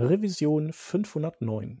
Revision 509.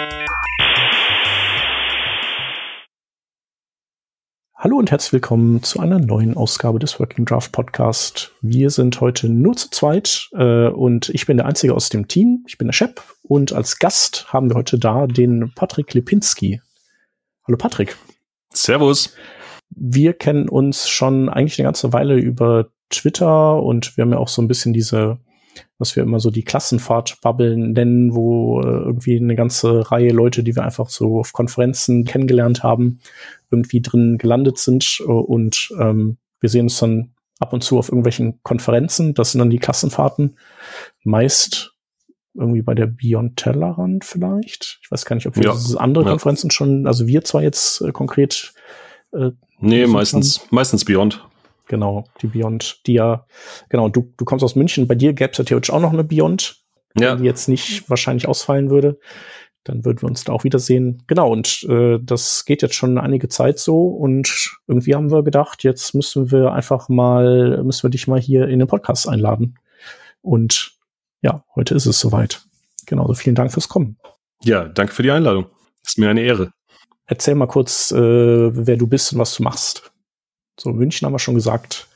Hallo und herzlich willkommen zu einer neuen Ausgabe des Working Draft Podcast. Wir sind heute nur zu zweit äh, und ich bin der Einzige aus dem Team. Ich bin der Shep und als Gast haben wir heute da den Patrick Lipinski. Hallo Patrick. Servus. Wir kennen uns schon eigentlich eine ganze Weile über Twitter und wir haben ja auch so ein bisschen diese was wir immer so die Klassenfahrt-Bubble nennen, wo äh, irgendwie eine ganze Reihe Leute, die wir einfach so auf Konferenzen kennengelernt haben, irgendwie drin gelandet sind. Äh, und ähm, wir sehen uns dann ab und zu auf irgendwelchen Konferenzen. Das sind dann die Klassenfahrten. Meist irgendwie bei der Beyond Tellerrand vielleicht. Ich weiß gar nicht, ob wir ja. andere ja. Konferenzen schon, also wir zwar jetzt äh, konkret. Äh, nee, meistens, haben. meistens Beyond. Genau, die Beyond, die ja, genau, du, du kommst aus München, bei dir gäbe es ja theoretisch auch noch eine Beyond, ja. die jetzt nicht wahrscheinlich ausfallen würde. Dann würden wir uns da auch wiedersehen. Genau, und äh, das geht jetzt schon einige Zeit so und irgendwie haben wir gedacht, jetzt müssen wir einfach mal, müssen wir dich mal hier in den Podcast einladen. Und ja, heute ist es soweit. Genau, so vielen Dank fürs Kommen. Ja, danke für die Einladung. Ist mir eine Ehre. Erzähl mal kurz, äh, wer du bist und was du machst. So, München haben wir schon gesagt.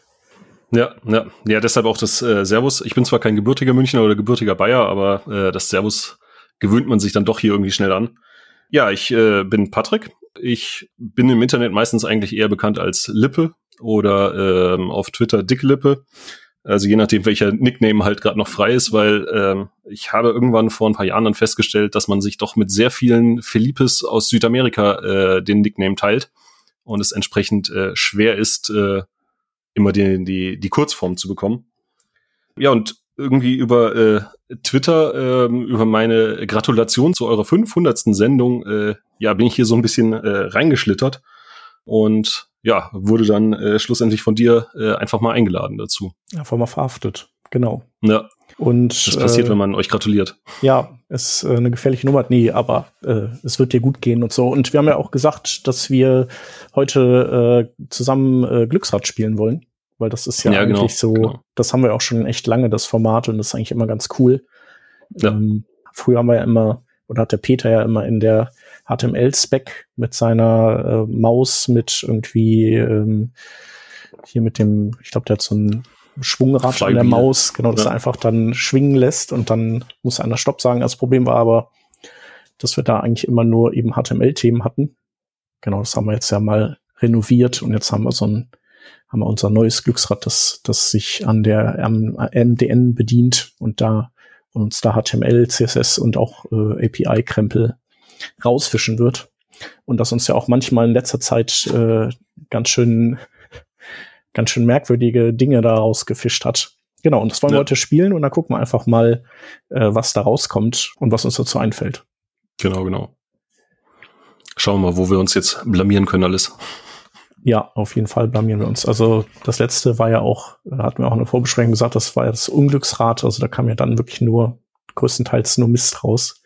Ja, ja, ja, deshalb auch das äh, Servus. Ich bin zwar kein gebürtiger Münchner oder gebürtiger Bayer, aber äh, das Servus gewöhnt man sich dann doch hier irgendwie schnell an. Ja, ich äh, bin Patrick. Ich bin im Internet meistens eigentlich eher bekannt als Lippe oder ähm, auf Twitter Dicke Lippe. Also je nachdem, welcher Nickname halt gerade noch frei ist, weil ähm, ich habe irgendwann vor ein paar Jahren dann festgestellt, dass man sich doch mit sehr vielen Felipes aus Südamerika äh, den Nickname teilt und es entsprechend äh, schwer ist, äh, immer die, die, die Kurzform zu bekommen. Ja, und irgendwie über äh, Twitter, äh, über meine Gratulation zu eurer 500. Sendung, äh, ja, bin ich hier so ein bisschen äh, reingeschlittert und ja, wurde dann äh, schlussendlich von dir äh, einfach mal eingeladen dazu. Einfach mal verhaftet, genau. Ja. Und das passiert, äh, wenn man euch gratuliert. Ja, ist äh, eine gefährliche Nummer. Nee, aber äh, es wird dir gut gehen und so. Und wir haben ja auch gesagt, dass wir heute äh, zusammen äh, Glücksrad spielen wollen. Weil das ist ja, ja genau, eigentlich so, genau. das haben wir auch schon echt lange, das Format, und das ist eigentlich immer ganz cool. Ja. Ähm, früher haben wir ja immer, oder hat der Peter ja immer in der HTML-Spec mit seiner äh, Maus mit irgendwie ähm, hier mit dem, ich glaube, der hat so ein Schwungrad an der Maus, genau, das ja. einfach dann schwingen lässt und dann muss einer Stopp sagen. Das Problem war aber, dass wir da eigentlich immer nur eben HTML-Themen hatten. Genau, das haben wir jetzt ja mal renoviert und jetzt haben wir so ein, haben wir unser neues Glücksrad, das, das sich an der MDN bedient und da uns da HTML, CSS und auch äh, API-Krempel rausfischen wird. Und das uns ja auch manchmal in letzter Zeit äh, ganz schön ganz schön merkwürdige Dinge daraus gefischt hat. Genau, und das wollen ja. wir heute spielen und dann gucken wir einfach mal, äh, was da rauskommt und was uns dazu einfällt. Genau, genau. Schauen wir mal, wo wir uns jetzt blamieren können alles. Ja, auf jeden Fall blamieren wir uns. Also das letzte war ja auch, hatten wir auch eine Vorbesprechung gesagt, das war ja das Unglücksrad. Also da kam ja dann wirklich nur größtenteils nur Mist raus.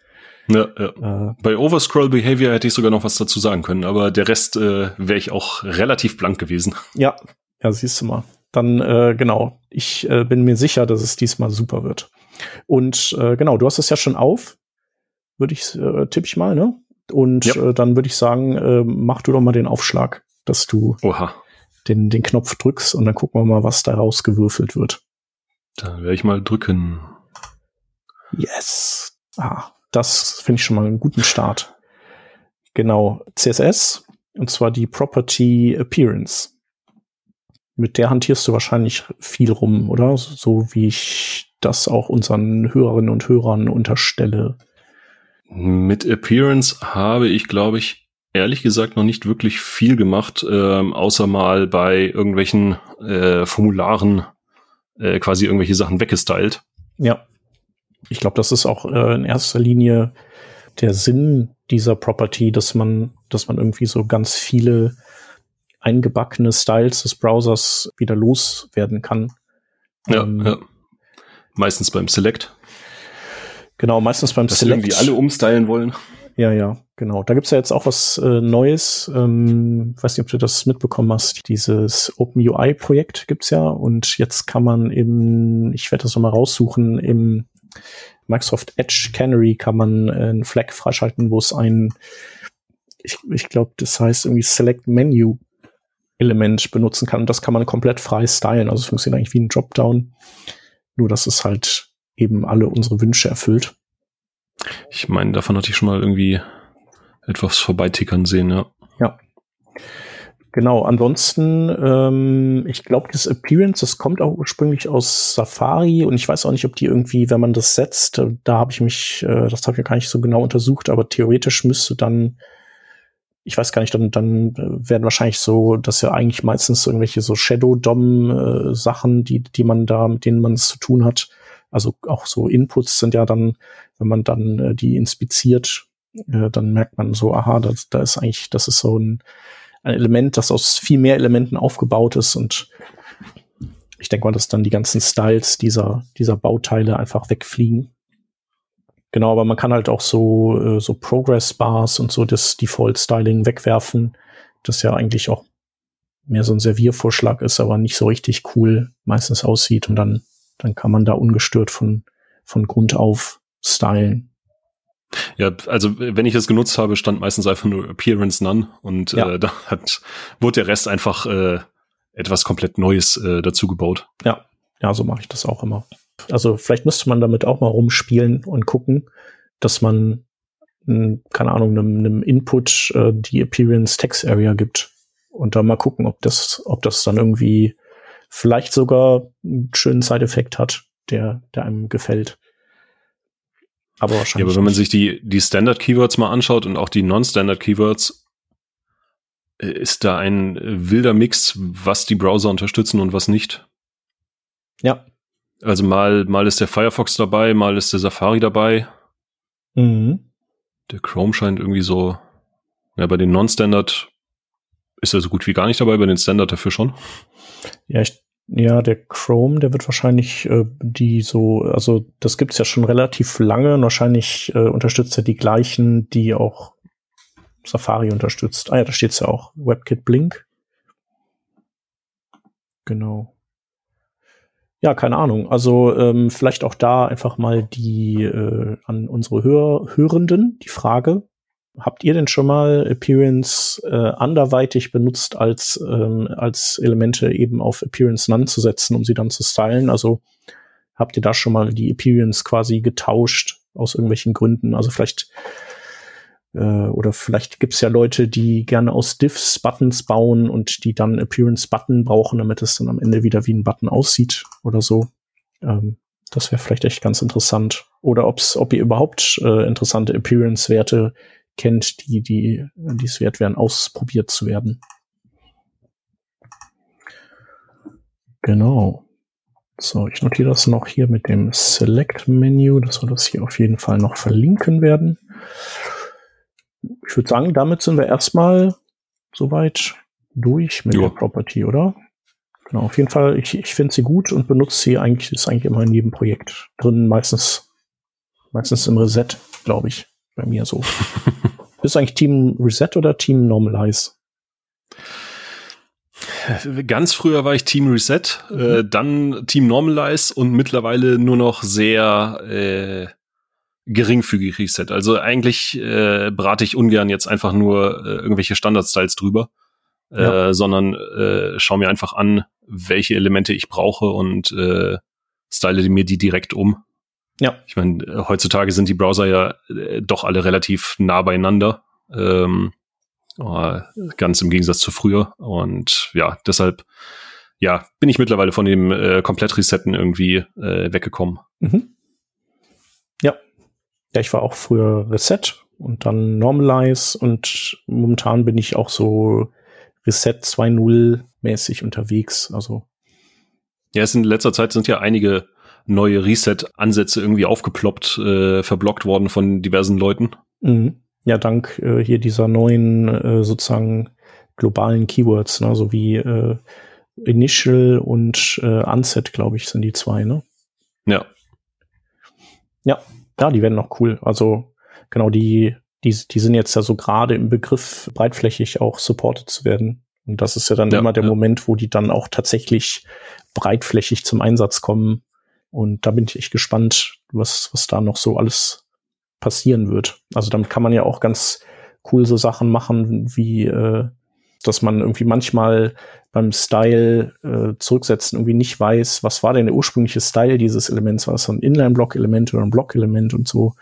Ja, ja. Äh, Bei Overscroll Behavior hätte ich sogar noch was dazu sagen können, aber der Rest äh, wäre ich auch relativ blank gewesen. Ja, ja, siehst du mal. Dann, äh, genau, ich äh, bin mir sicher, dass es diesmal super wird. Und äh, genau, du hast es ja schon auf, würde ich, äh, tippe ich mal, ne? Und ja. äh, dann würde ich sagen, äh, mach du doch mal den Aufschlag, dass du Oha. Den, den Knopf drückst und dann gucken wir mal, was da rausgewürfelt wird. Dann werde ich mal drücken. Yes. Ah, das finde ich schon mal einen guten Start. Genau, CSS, und zwar die Property Appearance. mit der hantierst du wahrscheinlich viel rum, oder? So wie ich das auch unseren Hörerinnen und Hörern unterstelle. Mit Appearance habe ich, glaube ich, ehrlich gesagt noch nicht wirklich viel gemacht, ähm, außer mal bei irgendwelchen äh, Formularen äh, quasi irgendwelche Sachen weggestylt. Ja. Ich glaube, das ist auch äh, in erster Linie der Sinn dieser Property, dass man, dass man irgendwie so ganz viele eingebackene Styles des Browsers wieder loswerden kann. Ja, ähm, ja. Meistens beim Select. Genau, meistens beim Dass Select. irgendwie alle umstylen wollen. Ja, ja, genau. Da gibt's ja jetzt auch was äh, Neues. Ähm, weiß nicht, ob du das mitbekommen hast. Dieses OpenUI-Projekt gibt's ja und jetzt kann man eben, ich werde das nochmal raussuchen, im Microsoft Edge Canary kann man äh, einen Flag freischalten, wo es ein, ich, ich glaube, das heißt irgendwie Select Menu Element benutzen kann. Und das kann man komplett frei stylen. Also es funktioniert eigentlich wie ein Dropdown. Nur, dass es halt eben alle unsere Wünsche erfüllt. Ich meine, davon hatte ich schon mal irgendwie etwas vorbeitickern sehen, ja. Ja. Genau, ansonsten, ähm, ich glaube, das Appearance, das kommt auch ursprünglich aus Safari und ich weiß auch nicht, ob die irgendwie, wenn man das setzt, äh, da habe ich mich, äh, das habe ich gar nicht so genau untersucht, aber theoretisch müsste dann, ich weiß gar nicht, dann, dann äh, werden wahrscheinlich so, dass ja eigentlich meistens irgendwelche so Shadow-DOM-Sachen, äh, die, die man da, mit denen man es zu tun hat, also auch so Inputs sind ja dann, wenn man dann äh, die inspiziert, äh, dann merkt man so, aha, da, ist eigentlich, das ist so ein, ein Element, das aus viel mehr Elementen aufgebaut ist und ich denke mal, dass dann die ganzen Styles dieser, dieser Bauteile einfach wegfliegen. Genau, aber man kann halt auch so, äh, so Progress Bars und so das Default Styling wegwerfen, das ja eigentlich auch mehr so ein Serviervorschlag ist, aber nicht so richtig cool meistens aussieht und dann dann kann man da ungestört von, von Grund auf stylen. Ja, also wenn ich es genutzt habe, stand meistens einfach nur Appearance None und ja. äh, da hat, wurde der Rest einfach äh, etwas komplett Neues äh, dazu gebaut. Ja, ja, so mache ich das auch immer. Also vielleicht müsste man damit auch mal rumspielen und gucken, dass man, keine Ahnung, einem, einem Input äh, die Appearance Text Area gibt und dann mal gucken, ob das, ob das dann irgendwie vielleicht sogar einen schönen Side-Effekt hat, der, der einem gefällt. Aber wahrscheinlich. Ja, aber wenn man sich die, die Standard-Keywords mal anschaut und auch die Non-Standard-Keywords, äh, ist da ein wilder Mix, was die Browser unterstützen und was nicht. Ja. Also mal, mal ist der Firefox dabei, mal ist der Safari dabei. Mhm. Der Chrome scheint irgendwie so, ja, bei den Non-Standard ist er so gut wie gar nicht dabei, bei den Standard dafür schon. Ja, ich, ja, der Chrome, der wird wahrscheinlich äh, die so, also das gibt's ja schon relativ lange und wahrscheinlich äh, unterstützt er die gleichen, die auch Safari unterstützt. Ah ja, da steht's ja auch. WebKit Blink. Genau. Ja, keine Ahnung. Also ähm, vielleicht auch da einfach mal die äh, an unsere Hör Hörenden die Frage, Habt ihr denn schon mal Appearance äh, anderweitig benutzt, als, ähm, als Elemente eben auf Appearance None zu setzen, um sie dann zu stylen? Also habt ihr da schon mal die Appearance quasi getauscht aus irgendwelchen Gründen? Also vielleicht äh, oder vielleicht gibt's ja Leute, die gerne aus Diffs Buttons bauen und die dann Appearance Button brauchen, damit es dann am Ende wieder wie ein Button aussieht oder so. Ähm, das wäre vielleicht echt ganz interessant. Oder ob's, ob ihr überhaupt äh, interessante Appearance-Werte kennt, die, die, die es wert wären, ausprobiert zu werden. Genau. So, ich notiere das noch hier mit dem Select-Menü, dass wir das hier auf jeden Fall noch verlinken werden. Ich würde sagen, damit sind wir erstmal soweit durch mit jo. der Property, oder? Genau, auf jeden Fall, ich, ich finde sie gut und benutze sie eigentlich, ist eigentlich immer in jedem Projekt drin, meistens, meistens im Reset, glaube ich, bei mir so. Bist du eigentlich Team Reset oder Team Normalize? Ganz früher war ich Team Reset, mhm. äh, dann Team Normalize und mittlerweile nur noch sehr äh, geringfügig Reset. Also eigentlich äh, brate ich ungern jetzt einfach nur äh, irgendwelche Standard-Styles drüber, äh, ja. sondern äh, schaue mir einfach an, welche Elemente ich brauche und äh, style mir die direkt um. Ja. Ich meine, heutzutage sind die Browser ja äh, doch alle relativ nah beieinander. Ähm, ganz im Gegensatz zu früher. Und ja, deshalb ja, bin ich mittlerweile von dem äh, Komplett-Resetten irgendwie äh, weggekommen. Mhm. Ja. Ja, ich war auch früher Reset und dann Normalize und momentan bin ich auch so Reset 2.0 mäßig unterwegs. Also. Ja, es in letzter Zeit sind ja einige neue Reset-Ansätze irgendwie aufgeploppt, äh, verblockt worden von diversen Leuten. Mhm. Ja, dank äh, hier dieser neuen äh, sozusagen globalen Keywords, ne, so wie äh, Initial und äh, Unset, glaube ich, sind die zwei, ne? Ja. Ja, ja, die werden noch cool. Also genau, die, die, die sind jetzt ja so gerade im Begriff, breitflächig auch supported zu werden. Und das ist ja dann ja, immer der ja. Moment, wo die dann auch tatsächlich breitflächig zum Einsatz kommen. Und da bin ich echt gespannt, was, was da noch so alles passieren wird. Also damit kann man ja auch ganz cool so Sachen machen, wie äh, dass man irgendwie manchmal beim Style äh, zurücksetzen irgendwie nicht weiß, was war denn der ursprüngliche Style dieses Elements? War das ein Inline-Block-Element oder ein Block-Element und so?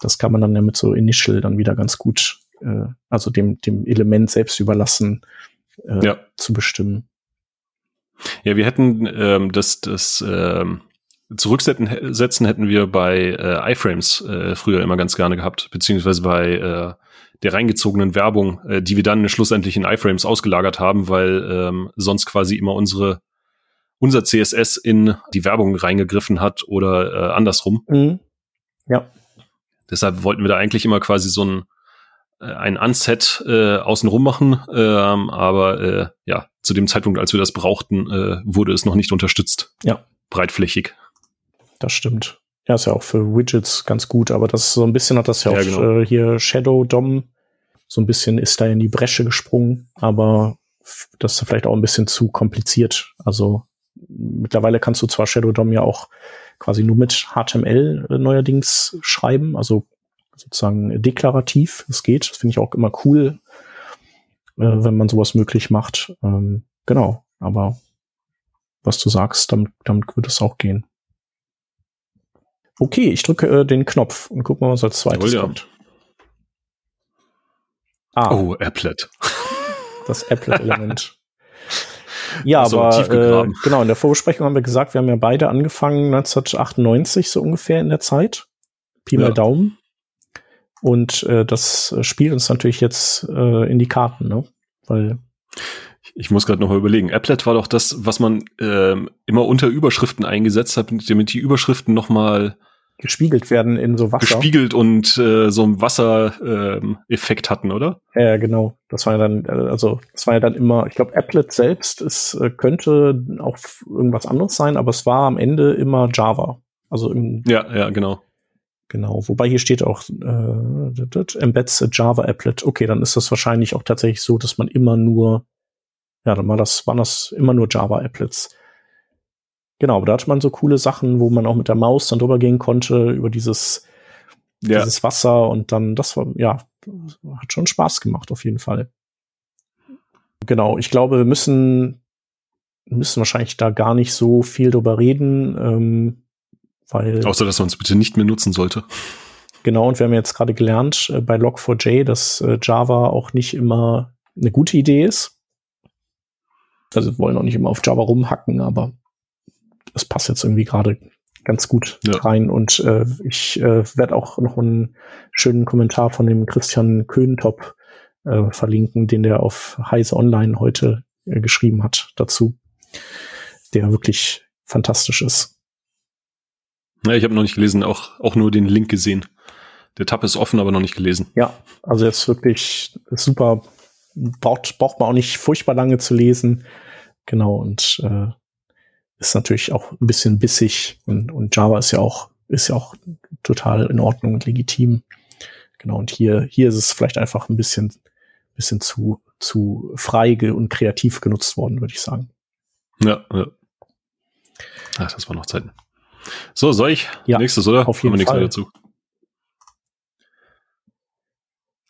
Das kann man dann ja mit so Initial dann wieder ganz gut, äh, also dem, dem Element selbst überlassen, äh, ja. zu bestimmen. Ja, wir hätten ähm, das, das ähm, Zurücksetzen setzen hätten wir bei äh, iFrames äh, früher immer ganz gerne gehabt, beziehungsweise bei äh, der reingezogenen Werbung, äh, die wir dann schlussendlich in iFrames ausgelagert haben, weil ähm, sonst quasi immer unsere unser CSS in die Werbung reingegriffen hat oder äh, andersrum. Mhm. Ja. Deshalb wollten wir da eigentlich immer quasi so ein äh, ein Unset äh, außenrum machen, ähm, aber äh, ja, zu dem Zeitpunkt, als wir das brauchten, äh, wurde es noch nicht unterstützt. Ja. Breitflächig. Das stimmt. Ja, ist ja auch für Widgets ganz gut, aber das so ein bisschen hat das ja, ja auch genau. äh, hier Shadow DOM so ein bisschen ist da in die Bresche gesprungen, aber das ist vielleicht auch ein bisschen zu kompliziert. Also mittlerweile kannst du zwar Shadow DOM ja auch quasi nur mit HTML äh, neuerdings schreiben, also sozusagen deklarativ. Das geht. Das finde ich auch immer cool, äh, wenn man sowas möglich macht. Ähm, genau. Aber was du sagst, damit, damit wird es auch gehen. Okay, ich drücke äh, den Knopf und guck mal, was als zweites ja. kommt. Ah. Oh, Applet. Das Applet-Element. ja, also aber äh, genau, in der Vorbesprechung haben wir gesagt, wir haben ja beide angefangen 1998 so ungefähr in der Zeit. Pi mal ja. Daumen. Und äh, das spielt uns natürlich jetzt äh, in die Karten, ne? Weil ich muss gerade noch mal überlegen. Applet war doch das, was man ähm, immer unter Überschriften eingesetzt hat, damit die Überschriften noch mal gespiegelt werden in so Wasser. Gespiegelt und äh, so ein Wassereffekt ähm, hatten, oder? Ja, genau. Das war ja dann, äh, also das war ja dann immer, ich glaube, Applet selbst ist, äh, könnte auch irgendwas anderes sein, aber es war am Ende immer Java. Also im, Ja, ja, genau. Genau, wobei hier steht auch äh, embeds a Java Applet. Okay, dann ist das wahrscheinlich auch tatsächlich so, dass man immer nur, ja, dann war das, waren das immer nur Java Applets. Genau, aber da hatte man so coole Sachen, wo man auch mit der Maus dann drüber gehen konnte, über dieses, ja. dieses Wasser und dann, das war, ja, hat schon Spaß gemacht, auf jeden Fall. Genau, ich glaube, wir müssen, müssen wahrscheinlich da gar nicht so viel drüber reden, ähm, weil. Außer, dass man es bitte nicht mehr nutzen sollte. Genau, und wir haben jetzt gerade gelernt äh, bei Log4j, dass äh, Java auch nicht immer eine gute Idee ist. Also wir wollen auch nicht immer auf Java rumhacken, aber das passt jetzt irgendwie gerade ganz gut ja. rein. Und äh, ich äh, werde auch noch einen schönen Kommentar von dem Christian Köhntop äh, verlinken, den der auf Heise Online heute äh, geschrieben hat dazu, der wirklich fantastisch ist. Ja, ich habe noch nicht gelesen, auch, auch nur den Link gesehen. Der Tab ist offen, aber noch nicht gelesen. Ja, also jetzt wirklich super. Braucht, braucht man auch nicht furchtbar lange zu lesen. Genau, und äh, ist natürlich auch ein bisschen bissig und, und Java ist ja auch, ist ja auch total in Ordnung und legitim. Genau, und hier, hier ist es vielleicht einfach ein bisschen, bisschen zu, zu frei und kreativ genutzt worden, würde ich sagen. Ja, ja. Ach, das war noch Zeiten. So, soll ich? Ja, Nächstes, oder? Auf jeden Fall. nichts mehr dazu.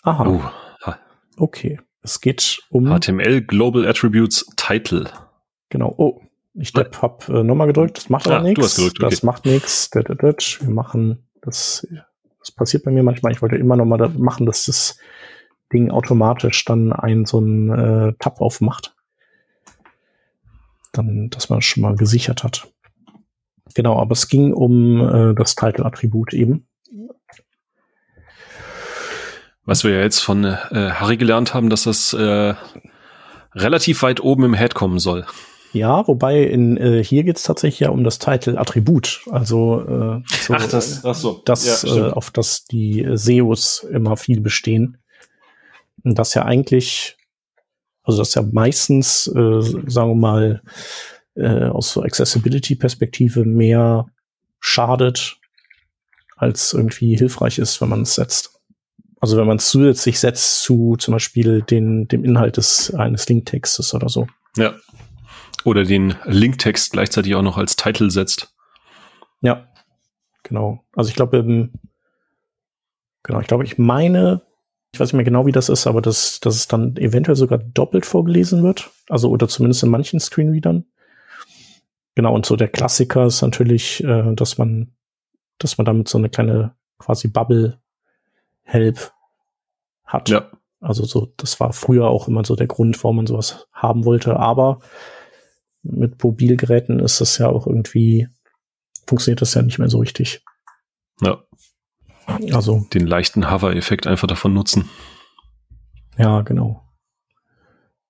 Aha. Uh, okay. Es geht um HTML Global Attributes Title. Genau. Oh, ich hab äh, nochmal gedrückt, das macht aber ah, nichts. Okay. Das macht nichts. Wir machen das, das passiert bei mir manchmal. Ich wollte immer nochmal machen, dass das Ding automatisch dann einen so einen äh, Tab aufmacht. dann, dass man schon mal gesichert hat. Genau, aber es ging um äh, das Title-Attribut eben. Was wir ja jetzt von äh, Harry gelernt haben, dass das äh, relativ weit oben im Head kommen soll. Ja, wobei in äh, hier geht es tatsächlich ja um das Title-Attribut, also äh, so, ach, das, ach so. das ja, äh, auf das die SEOs immer viel bestehen. Und das ja eigentlich, also das ja meistens, äh, sagen wir mal, äh, aus so Accessibility-Perspektive mehr schadet, als irgendwie hilfreich ist, wenn man es setzt. Also wenn man es zusätzlich setzt zu zum Beispiel den, dem Inhalt des eines Linktextes oder so. Ja. Oder den Linktext gleichzeitig auch noch als Titel setzt. Ja, genau. Also ich glaube, ähm, genau, ich glaube, ich meine, ich weiß nicht mehr genau, wie das ist, aber dass, dass es dann eventuell sogar doppelt vorgelesen wird. Also oder zumindest in manchen Screenreadern. Genau, und so der Klassiker ist natürlich, äh, dass man, dass man damit so eine kleine quasi Bubble Help hat. Ja. Also so, das war früher auch immer so der Grund, warum man sowas haben wollte. Aber mit Mobilgeräten ist das ja auch irgendwie, funktioniert das ja nicht mehr so richtig. Ja. Also. Den leichten Hover-Effekt einfach davon nutzen. Ja, genau.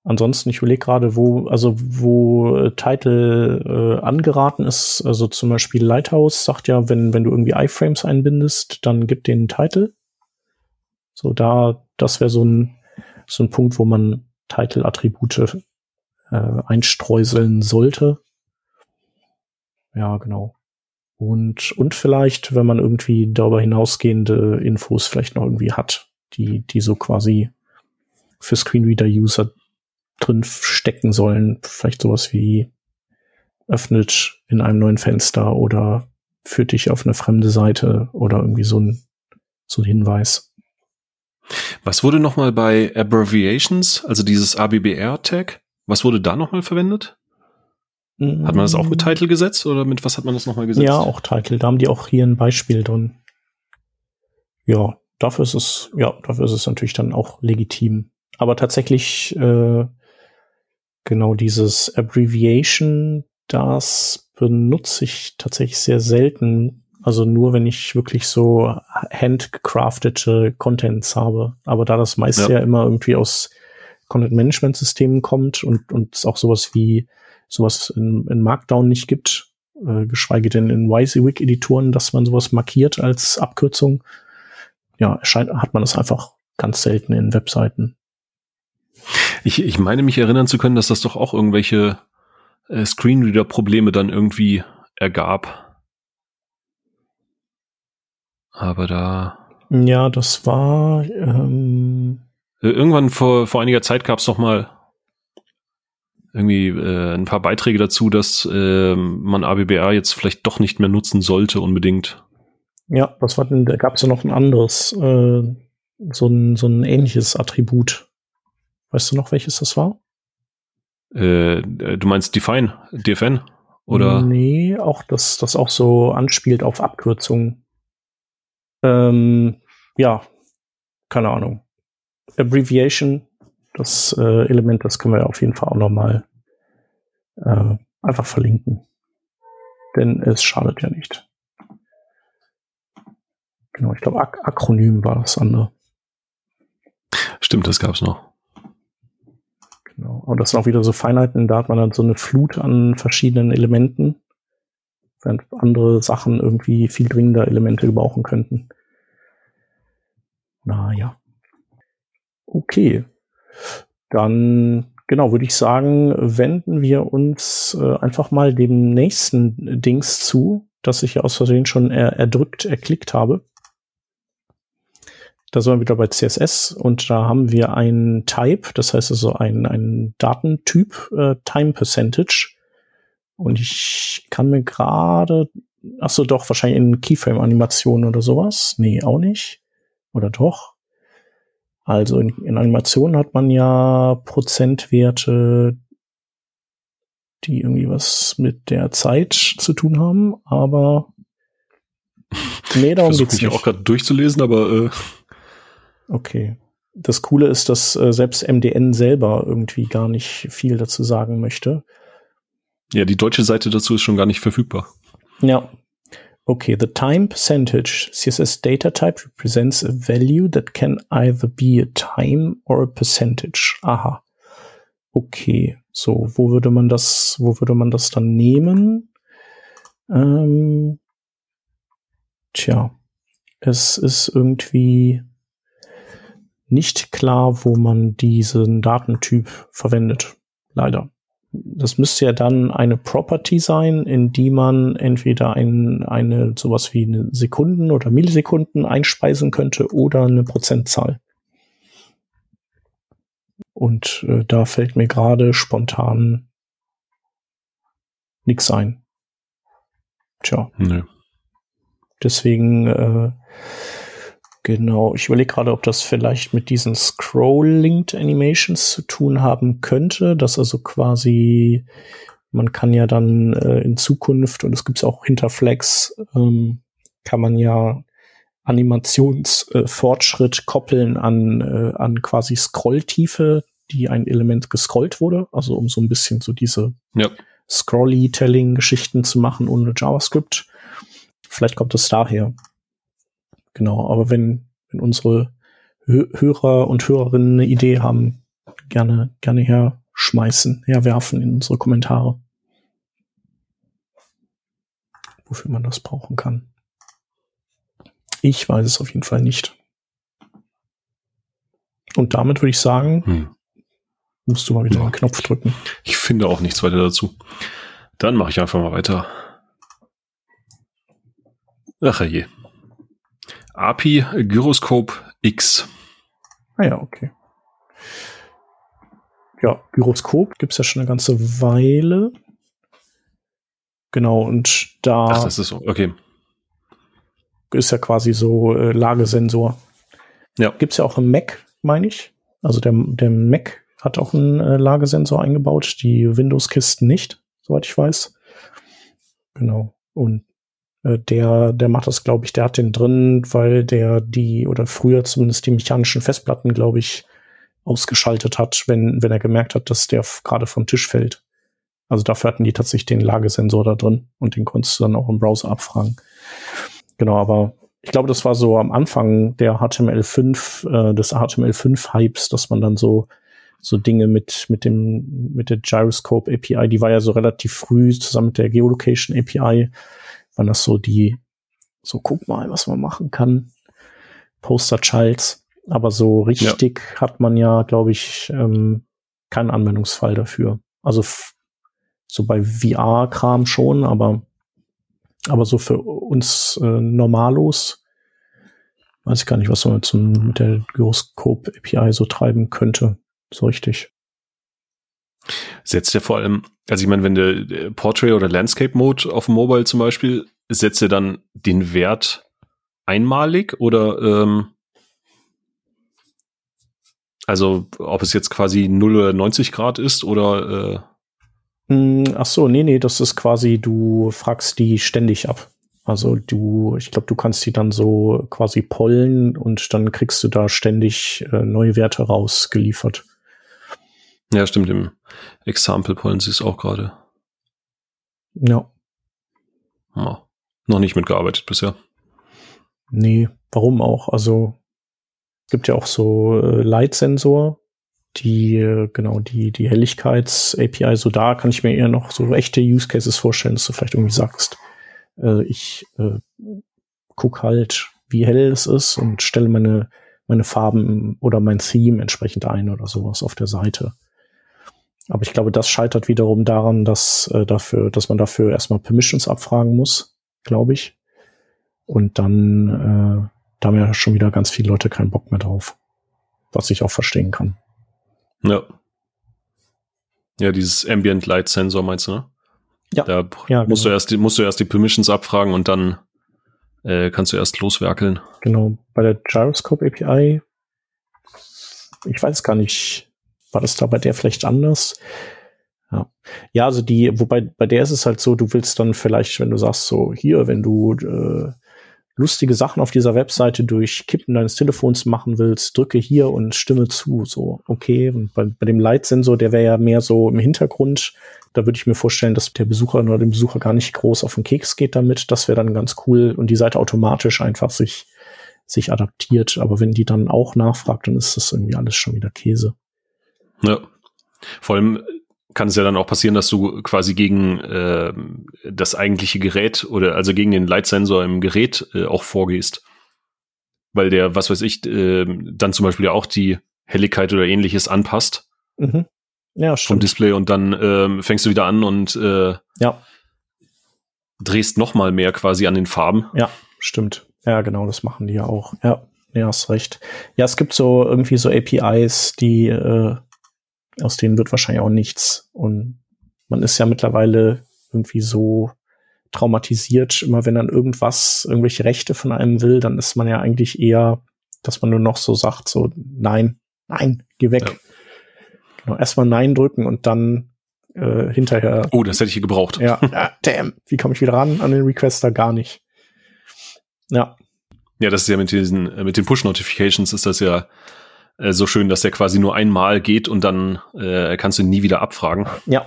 Ansonsten, ich überlege gerade, wo, also wo äh, Title äh, angeraten ist, also zum Beispiel Lighthouse sagt ja, wenn, wenn du irgendwie Iframes einbindest, dann gib den Titel. So, da, das wäre so ein, so ein Punkt, wo man Title-Attribute äh, einstreuseln sollte. Ja, genau. Und, und vielleicht, wenn man irgendwie darüber hinausgehende Infos vielleicht noch irgendwie hat, die, die so quasi für Screenreader-User drin stecken sollen. Vielleicht sowas wie öffnet in einem neuen Fenster oder führt dich auf eine fremde Seite oder irgendwie so ein, so ein Hinweis. Was wurde nochmal bei Abbreviations, also dieses ABBR-Tag, was wurde da nochmal verwendet? Hat man das auch mit Title gesetzt oder mit was hat man das nochmal gesetzt? Ja, auch Title. Da haben die auch hier ein Beispiel drin. Ja, dafür ist es, ja, dafür ist es natürlich dann auch legitim. Aber tatsächlich, äh, genau dieses Abbreviation, das benutze ich tatsächlich sehr selten also nur, wenn ich wirklich so handgecraftete Contents habe. Aber da das meiste ja. ja immer irgendwie aus Content-Management-Systemen kommt und, und es auch sowas wie sowas in, in Markdown nicht gibt, äh, geschweige denn in WYSIWYG-Editoren, dass man sowas markiert als Abkürzung, ja, erscheint, hat man das einfach ganz selten in Webseiten. Ich, ich meine mich erinnern zu können, dass das doch auch irgendwelche äh, Screenreader-Probleme dann irgendwie ergab. Aber da. Ja, das war. Ähm Irgendwann vor, vor einiger Zeit gab es doch mal irgendwie äh, ein paar Beiträge dazu, dass äh, man ABBA jetzt vielleicht doch nicht mehr nutzen sollte unbedingt. Ja, was war denn, da gab es ja noch ein anderes, äh, so, ein, so ein ähnliches Attribut. Weißt du noch, welches das war? Äh, du meinst Define, DFN? Oder? Nee, auch das, das auch so anspielt auf Abkürzungen. Ähm, ja, keine Ahnung. Abbreviation, das äh, Element, das können wir auf jeden Fall auch nochmal äh, einfach verlinken. Denn es schadet ja nicht. Genau, ich glaube, Ak Akronym war das andere. Stimmt, das gab's noch. Genau. Und das sind auch wieder so Feinheiten, da hat man dann so eine Flut an verschiedenen Elementen während andere Sachen irgendwie viel dringender Elemente gebrauchen könnten. Naja. Okay. Dann, genau, würde ich sagen, wenden wir uns äh, einfach mal dem nächsten Dings zu, das ich ja aus Versehen schon er erdrückt, erklickt habe. Da sind wir wieder bei CSS und da haben wir ein Type, das heißt also ein, ein Datentyp, äh, Time Percentage. Und ich kann mir gerade, ach so, doch, wahrscheinlich in Keyframe-Animationen oder sowas. Nee, auch nicht. Oder doch? Also in, in Animationen hat man ja Prozentwerte, die irgendwie was mit der Zeit zu tun haben, aber nee, darum ich geht's nicht. Ich auch gerade durchzulesen, aber äh okay. Das Coole ist, dass äh, selbst MDN selber irgendwie gar nicht viel dazu sagen möchte. Ja, die deutsche Seite dazu ist schon gar nicht verfügbar. Ja. Okay, the time percentage CSS data type represents a value that can either be a time or a percentage. Aha. Okay, so wo würde man das, wo würde man das dann nehmen? Ähm, tja, es ist irgendwie nicht klar, wo man diesen Datentyp verwendet. Leider das müsste ja dann eine Property sein, in die man entweder ein, eine sowas wie eine Sekunden oder Millisekunden einspeisen könnte oder eine Prozentzahl. Und äh, da fällt mir gerade spontan nichts ein. Tja. Nee. Deswegen äh, Genau, ich überlege gerade, ob das vielleicht mit diesen Scroll-Linked Animations zu tun haben könnte, dass also quasi man kann ja dann äh, in Zukunft, und es gibt es auch hinter Flex, ähm, kann man ja Animationsfortschritt äh, koppeln an, äh, an quasi Scrolltiefe, die ein Element gescrollt wurde, also um so ein bisschen so diese ja. Scrolly-Telling-Geschichten zu machen ohne JavaScript. Vielleicht kommt es daher. Genau, aber wenn, wenn unsere Hörer und Hörerinnen eine Idee haben, gerne, gerne herschmeißen, herwerfen in unsere Kommentare. Wofür man das brauchen kann. Ich weiß es auf jeden Fall nicht. Und damit würde ich sagen, hm. musst du mal wieder ja. einen Knopf drücken. Ich finde auch nichts weiter dazu. Dann mache ich einfach mal weiter. Ach je. API Gyroscope X. Ah ja, okay. Ja, Gyroskop gibt es ja schon eine ganze Weile. Genau, und da. Ach, das ist so, okay. Ist ja quasi so äh, Lagesensor. Ja. Gibt es ja auch im Mac, meine ich. Also der, der Mac hat auch einen äh, Lagesensor eingebaut, die Windows-Kisten nicht, soweit ich weiß. Genau. Und der, der macht das, glaube ich, der hat den drin, weil der die, oder früher zumindest die mechanischen Festplatten, glaube ich, ausgeschaltet hat, wenn, wenn er gemerkt hat, dass der gerade vom Tisch fällt. Also dafür hatten die tatsächlich den Lagesensor da drin und den konntest du dann auch im Browser abfragen. Genau, aber ich glaube, das war so am Anfang der HTML5, äh, des HTML5-Hypes, dass man dann so so Dinge mit mit dem mit der Gyroscope API, die war ja so relativ früh zusammen mit der Geolocation API, waren das so die, so guck mal, was man machen kann. Poster Childs. Aber so richtig ja. hat man ja, glaube ich, ähm, keinen Anwendungsfall dafür. Also so bei VR-Kram schon, aber, aber so für uns äh, Normalos weiß ich gar nicht, was man zum, mit der Gyroskop API so treiben könnte. So richtig. Setzt ja vor allem, also ich meine, wenn der Portrait oder Landscape Mode auf dem Mobile zum Beispiel, setzt er dann den Wert einmalig oder ähm, also ob es jetzt quasi 0 oder 90 Grad ist oder äh hm, Ach so, nee, nee, das ist quasi, du fragst die ständig ab. Also du, ich glaube, du kannst die dann so quasi pollen und dann kriegst du da ständig äh, neue Werte rausgeliefert. Ja, stimmt. Im Example pollen sie es auch gerade. Ja. Oh, noch nicht mitgearbeitet bisher. Nee, warum auch? Also es gibt ja auch so äh, Leitsensor, die äh, genau die die Helligkeits-API. So da kann ich mir eher noch so echte Use Cases vorstellen, dass du vielleicht irgendwie sagst, äh, ich äh, guck halt, wie hell es ist und stelle meine meine Farben oder mein Theme entsprechend ein oder sowas auf der Seite. Aber ich glaube, das scheitert wiederum daran, dass äh, dafür, dass man dafür erstmal Permissions abfragen muss, glaube ich. Und dann äh, da haben ja schon wieder ganz viele Leute keinen Bock mehr drauf. Was ich auch verstehen kann. Ja. Ja, dieses Ambient Light Sensor meinst du, ne? Ja. Da ja, musst, genau. du erst die, musst du erst die Permissions abfragen und dann äh, kannst du erst loswerkeln. Genau. Bei der Gyroscope API, ich weiß gar nicht, war das da bei der vielleicht anders? Ja. ja, also die, wobei bei der ist es halt so, du willst dann vielleicht, wenn du sagst, so hier, wenn du äh, lustige Sachen auf dieser Webseite durch Kippen deines Telefons machen willst, drücke hier und stimme zu. So, okay. Und bei, bei dem Leitsensor, der wäre ja mehr so im Hintergrund. Da würde ich mir vorstellen, dass der Besucher oder dem Besucher gar nicht groß auf den Keks geht damit. Das wäre dann ganz cool und die Seite automatisch einfach sich, sich adaptiert. Aber wenn die dann auch nachfragt, dann ist das irgendwie alles schon wieder Käse. Ja. Vor allem kann es ja dann auch passieren, dass du quasi gegen äh, das eigentliche Gerät oder also gegen den Leitsensor im Gerät äh, auch vorgehst. Weil der, was weiß ich, äh, dann zum Beispiel ja auch die Helligkeit oder ähnliches anpasst. Mhm. Ja, stimmt. Vom Display und dann äh, fängst du wieder an und äh, ja. drehst noch mal mehr quasi an den Farben. Ja, stimmt. Ja, genau, das machen die ja auch. Ja, ja, hast recht. Ja, es gibt so irgendwie so APIs, die äh, aus denen wird wahrscheinlich auch nichts. Und man ist ja mittlerweile irgendwie so traumatisiert, immer wenn dann irgendwas, irgendwelche Rechte von einem will, dann ist man ja eigentlich eher, dass man nur noch so sagt, so nein, nein, geh weg. Ja. Genau, erstmal Nein drücken und dann äh, hinterher. Oh, das hätte ich hier gebraucht. Ja, ah, damn, wie komme ich wieder ran an den Requester? Gar nicht. Ja. Ja, das ist ja mit diesen, äh, mit den Push-Notifications ist das ja äh, so schön, dass der quasi nur einmal geht und dann äh, kannst du ihn nie wieder abfragen. Ja.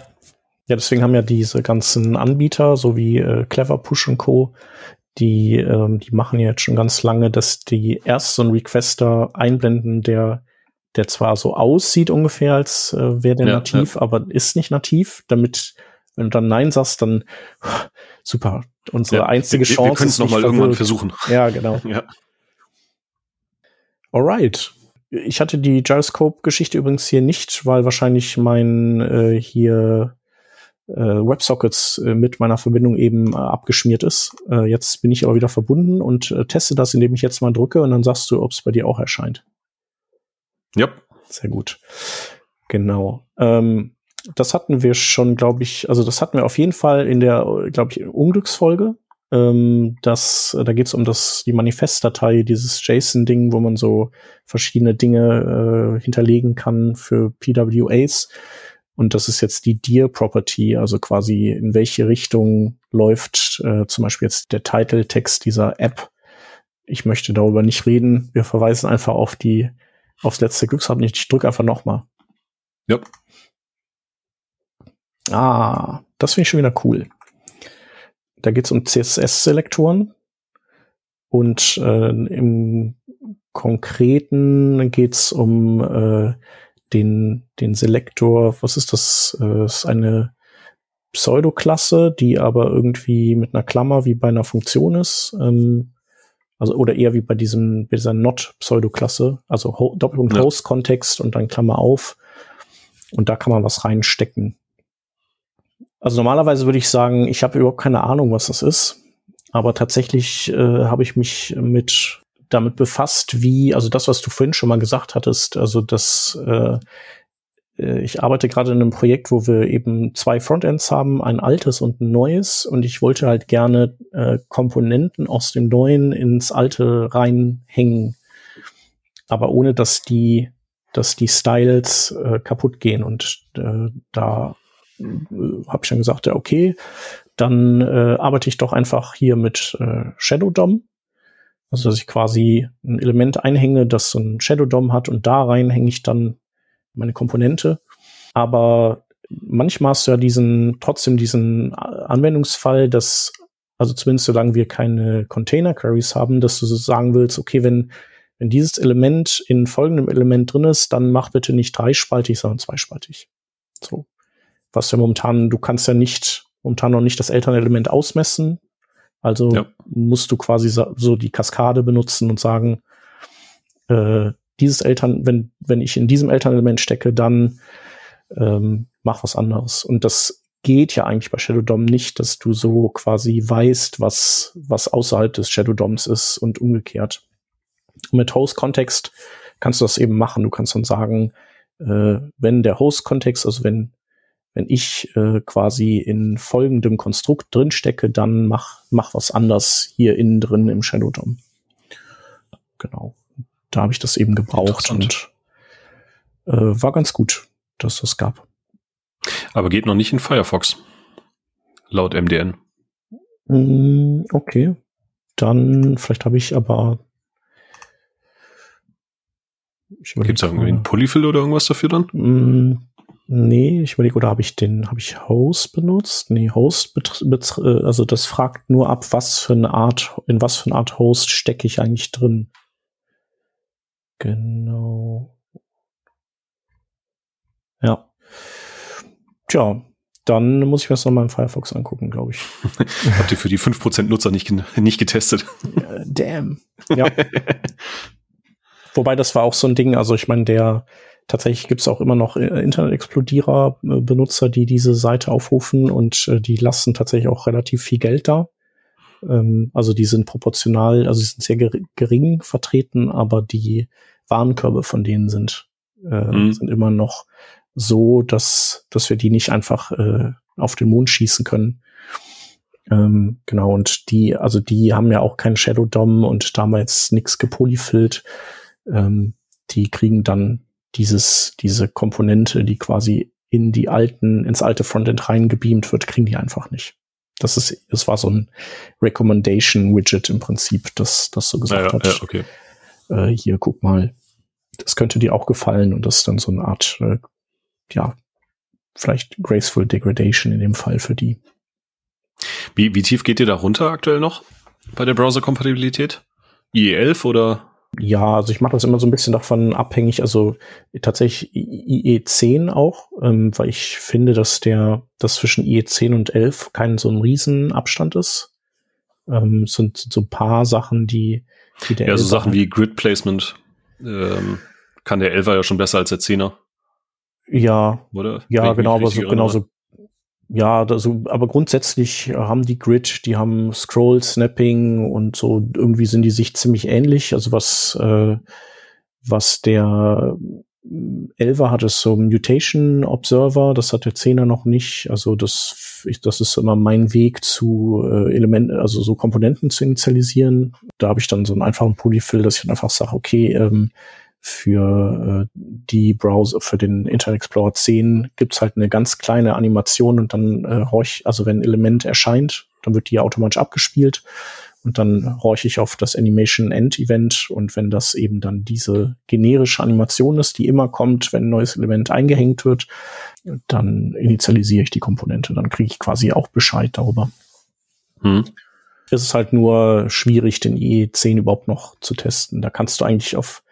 Ja, deswegen haben ja diese ganzen Anbieter, so wie äh, Clever Push und Co., die, ähm, die machen ja jetzt schon ganz lange, dass die erst so einen Requester einblenden, der, der zwar so aussieht ungefähr, als äh, wäre der ja, nativ, ja. aber ist nicht nativ, damit, wenn du dann Nein sagst, dann super. Unsere ja, einzige wir, Chance. Wir können es nochmal irgendwann versuchen. Ja, genau. ja. Alright. Ich hatte die Gyroscope-Geschichte übrigens hier nicht, weil wahrscheinlich mein äh, hier äh, WebSockets äh, mit meiner Verbindung eben äh, abgeschmiert ist. Äh, jetzt bin ich aber wieder verbunden und äh, teste das, indem ich jetzt mal drücke und dann sagst du, ob es bei dir auch erscheint. Ja. Sehr gut. Genau. Ähm, das hatten wir schon, glaube ich, also das hatten wir auf jeden Fall in der, glaube ich, Unglücksfolge. Ähm, das, da geht es um das, die Manifestdatei, dieses JSON-Ding, wo man so verschiedene Dinge äh, hinterlegen kann für PWAs. Und das ist jetzt die Dear-Property, also quasi in welche Richtung läuft äh, zum Beispiel jetzt der Title-Text dieser App. Ich möchte darüber nicht reden. Wir verweisen einfach auf die, aufs letzte Glücksrad. Ich drücke einfach nochmal. Ja. Ah, das finde ich schon wieder cool. Da geht es um CSS-Selektoren. Und äh, im Konkreten geht es um äh, den, den Selektor, was ist das? Äh, ist eine Pseudoklasse, die aber irgendwie mit einer Klammer wie bei einer Funktion ist. Ähm, also oder eher wie bei diesem bei dieser Not-Pseudoklasse, also Ho Doppelpunkt ja. Host-Kontext und dann Klammer auf. Und da kann man was reinstecken. Also normalerweise würde ich sagen, ich habe überhaupt keine Ahnung, was das ist. Aber tatsächlich äh, habe ich mich mit damit befasst, wie, also das, was du vorhin schon mal gesagt hattest, also dass äh, äh, ich arbeite gerade in einem Projekt, wo wir eben zwei Frontends haben, ein altes und ein neues. Und ich wollte halt gerne äh, Komponenten aus dem neuen ins alte reinhängen. Aber ohne dass die, dass die Styles äh, kaputt gehen. Und äh, da äh, habe ich dann gesagt, ja, okay, dann äh, arbeite ich doch einfach hier mit äh, Shadow DOM. Also, dass ich quasi ein Element einhänge, das so ein Shadow DOM hat und da rein hänge ich dann meine Komponente. Aber manchmal hast du ja diesen, trotzdem diesen Anwendungsfall, dass, also zumindest solange wir keine Container Queries haben, dass du so sagen willst, okay, wenn, wenn dieses Element in folgendem Element drin ist, dann mach bitte nicht dreispaltig, sondern zweispaltig. So was ja momentan, du kannst ja nicht, momentan noch nicht das Elternelement ausmessen. Also ja. musst du quasi so die Kaskade benutzen und sagen, äh, dieses Eltern, wenn, wenn ich in diesem Elternelement stecke, dann ähm, mach was anderes. Und das geht ja eigentlich bei Shadow DOM nicht, dass du so quasi weißt, was, was außerhalb des Shadow DOMs ist und umgekehrt. Und mit Host-Kontext kannst du das eben machen. Du kannst dann sagen, äh, wenn der Host-Kontext, also wenn wenn ich äh, quasi in folgendem Konstrukt drinstecke, dann mach, mach was anders hier innen drin im Shadow DOM. Genau. Da habe ich das eben gebraucht und äh, war ganz gut, dass das gab. Aber geht noch nicht in Firefox. Laut MDN. Mm, okay. dann, vielleicht habe ich aber. Gibt es irgendwie einen Polyfill oder irgendwas dafür dann? Mm, nee, ich überlege, oder habe ich den, habe ich Host benutzt? Nee, Host, äh, also das fragt nur ab, was für eine Art, in was für eine Art Host stecke ich eigentlich drin. Genau. Ja. Tja, dann muss ich mir das nochmal im Firefox angucken, glaube ich. Habt ihr für die 5% Nutzer nicht, nicht getestet? damn. Ja. Wobei das war auch so ein Ding, also ich meine, der tatsächlich gibt es auch immer noch äh, Internet Explorer Benutzer, die diese Seite aufrufen und äh, die lassen tatsächlich auch relativ viel Geld da. Ähm, also die sind proportional, also die sind sehr gering vertreten, aber die Warenkörbe von denen sind, äh, mhm. sind immer noch so, dass, dass wir die nicht einfach äh, auf den Mond schießen können. Ähm, genau, und die, also die haben ja auch keinen Shadow DOM und damals nichts gepolyfillt. Ähm, die kriegen dann dieses, diese Komponente, die quasi in die alten, ins alte Frontend reingebeamt wird, kriegen die einfach nicht. Das ist, das war so ein Recommendation Widget im Prinzip, das, das so gesagt ja, hat. Ja, okay. Äh, hier, guck mal, das könnte dir auch gefallen und das ist dann so eine Art äh, ja, vielleicht Graceful Degradation in dem Fall für die. Wie, wie tief geht ihr da runter aktuell noch bei der Browser-Kompatibilität? IE11 oder? Ja, also ich mache das immer so ein bisschen davon abhängig, also tatsächlich IE10 auch, ähm, weil ich finde, dass der, dass zwischen IE10 und 11 kein so ein Riesenabstand ist. Ähm, sind so ein paar Sachen, die, die der Ja, so Sachen wie Grid Placement ähm, kann der 11er ja schon besser als der 10er. Ja, oder? Ja, genau, aber so, genau so. Ja, da so, aber grundsätzlich haben die Grid, die haben Scroll Snapping und so irgendwie sind die sich ziemlich ähnlich. Also was äh, was der Elver hat ist so Mutation Observer, das hat der Zehner noch nicht. Also das, ich, das ist immer mein Weg zu äh, Elementen, also so Komponenten zu initialisieren. Da habe ich dann so einen einfachen Polyfill, dass ich dann einfach sage, okay, ähm, für äh, die Browser, für den Internet Explorer 10 gibt's halt eine ganz kleine Animation und dann äh, horch, also wenn ein Element erscheint, dann wird die automatisch abgespielt und dann horche ich auf das Animation End Event und wenn das eben dann diese generische Animation ist, die immer kommt, wenn ein neues Element eingehängt wird, dann initialisiere ich die Komponente, dann kriege ich quasi auch Bescheid darüber. Hm. Es ist halt nur schwierig, den IE10 überhaupt noch zu testen. Da kannst du eigentlich auf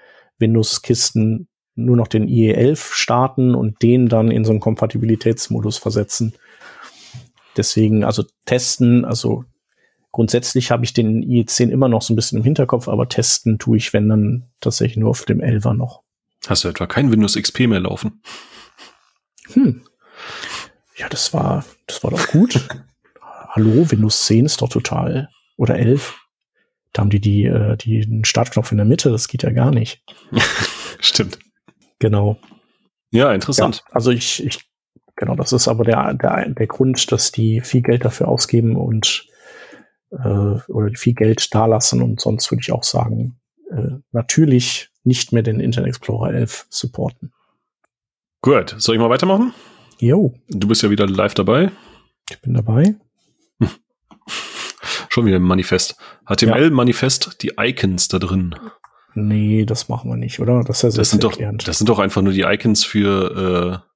Windows-Kisten nur noch den IE11 starten und den dann in so einen Kompatibilitätsmodus versetzen. Deswegen, also testen, also grundsätzlich habe ich den IE10 immer noch so ein bisschen im Hinterkopf, aber testen tue ich, wenn dann tatsächlich nur auf dem 11er noch. Hast du etwa kein Windows XP mehr laufen? Hm. Ja, das war, das war doch gut. Hallo, Windows 10 ist doch total, oder 11. Da haben die, die, äh, die den Startknopf in der Mitte, das geht ja gar nicht. Stimmt. Genau. Ja, interessant. Ja, also ich, ich, genau, das ist aber der, der, der Grund, dass die viel Geld dafür ausgeben und äh, oder viel Geld dalassen und sonst würde ich auch sagen, äh, natürlich nicht mehr den Internet Explorer 11 supporten. Gut, soll ich mal weitermachen? Jo. Du bist ja wieder live dabei. Ich bin dabei. Schon wieder ein Manifest. HTML-Manifest, ja. die Icons da drin. Nee, das machen wir nicht, oder? Das, ist ja das sind doch, das sind doch einfach nur die Icons für. Äh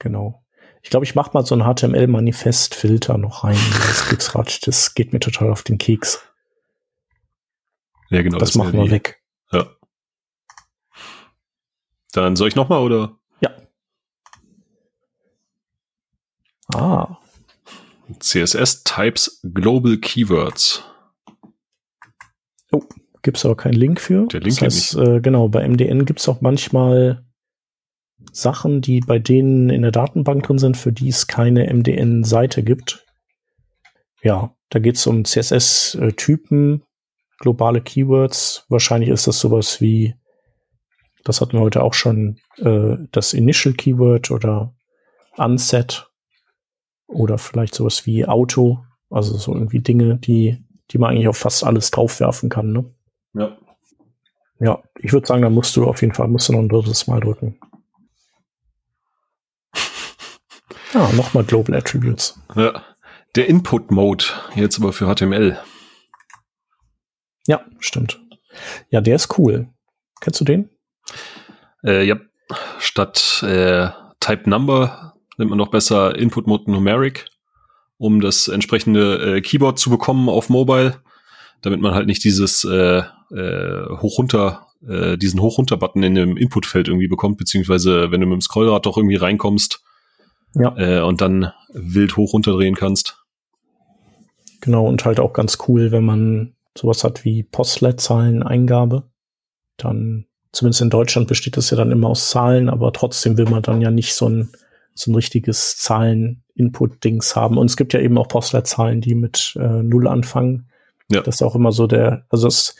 genau. Ich glaube, ich mache mal so ein HTML-Manifest-Filter noch rein. Das, das geht mir total auf den Keks. Ja, genau. Das, das machen wir die, weg. Ja. Dann soll ich noch mal oder? Ja. Ah. CSS Types Global Keywords. Oh, gibt's aber keinen Link für. Der Link das heißt, äh, genau, bei MDN gibt's auch manchmal Sachen, die bei denen in der Datenbank drin sind, für die es keine MDN-Seite gibt. Ja, da geht's um CSS-Typen, globale Keywords. Wahrscheinlich ist das sowas wie, das hatten wir heute auch schon, äh, das Initial Keyword oder Unset oder vielleicht sowas wie Auto, also so irgendwie Dinge, die, die man eigentlich auf fast alles draufwerfen kann, ne? Ja. Ja, ich würde sagen, da musst du auf jeden Fall, musst du noch ein drittes Mal drücken. Ah, nochmal Global Attributes. Ja. Der Input Mode, jetzt aber für HTML. Ja, stimmt. Ja, der ist cool. Kennst du den? Äh, ja, statt äh, Type Number nimmt man noch besser Input Mode Numeric, um das entsprechende äh, Keyboard zu bekommen auf Mobile, damit man halt nicht dieses äh, äh, hoch runter äh, diesen hoch runter Button in dem Inputfeld irgendwie bekommt, beziehungsweise wenn du mit dem Scrollrad doch irgendwie reinkommst ja. äh, und dann wild hoch runter drehen kannst. Genau, und halt auch ganz cool, wenn man sowas hat wie Postleitzahlen-Eingabe, dann zumindest in Deutschland besteht das ja dann immer aus Zahlen, aber trotzdem will man dann ja nicht so ein, so ein richtiges Zahlen-Input-Dings haben. Und es gibt ja eben auch Postleitzahlen, die mit äh, Null anfangen. Ja. Das ist auch immer so der, also das,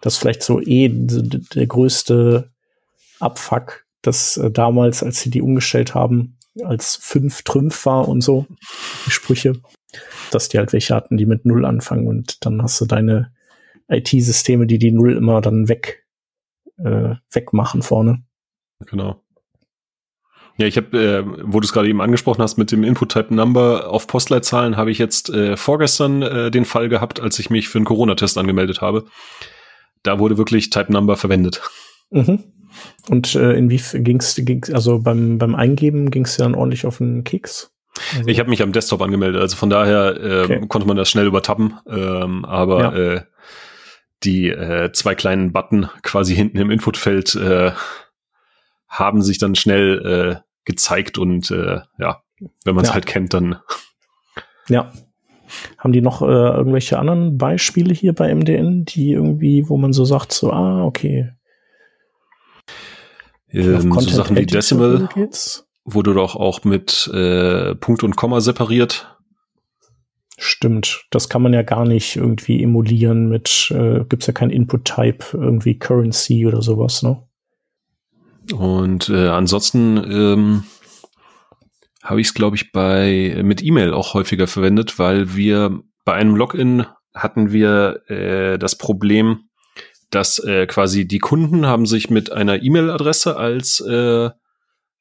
das ist vielleicht so eh der größte Abfuck, dass äh, damals, als sie die umgestellt haben, als fünf Trümpf war und so, die Sprüche, dass die halt welche hatten, die mit Null anfangen und dann hast du deine IT-Systeme, die die Null immer dann weg äh, wegmachen vorne. Genau. Ja, ich habe, äh, wo du es gerade eben angesprochen hast mit dem Input-Type-Number auf Postleitzahlen, habe ich jetzt äh, vorgestern äh, den Fall gehabt, als ich mich für einen Corona-Test angemeldet habe. Da wurde wirklich Type-Number verwendet. Mhm. Und äh, inwiefern ging's, ging's, also beim, beim Eingeben ging es dann ordentlich auf den Keks? Also ich habe mich am Desktop angemeldet, also von daher äh, okay. konnte man das schnell übertappen, ähm, aber ja. äh, die äh, zwei kleinen Button quasi hinten im Inputfeld äh, haben sich dann schnell äh, gezeigt und äh, ja, wenn man es ja. halt kennt, dann. Ja. Haben die noch äh, irgendwelche anderen Beispiele hier bei MDN, die irgendwie, wo man so sagt, so, ah, okay. Ähm, so Sachen wie Decimal, wurde doch auch mit äh, Punkt und Komma separiert Stimmt, das kann man ja gar nicht irgendwie emulieren mit, äh, gibt ja kein Input-Type, irgendwie Currency oder sowas, ne? Und äh, ansonsten ähm, habe ich es, glaube ich, bei mit E-Mail auch häufiger verwendet, weil wir bei einem Login hatten wir äh, das Problem, dass äh, quasi die Kunden haben sich mit einer E-Mail-Adresse als äh,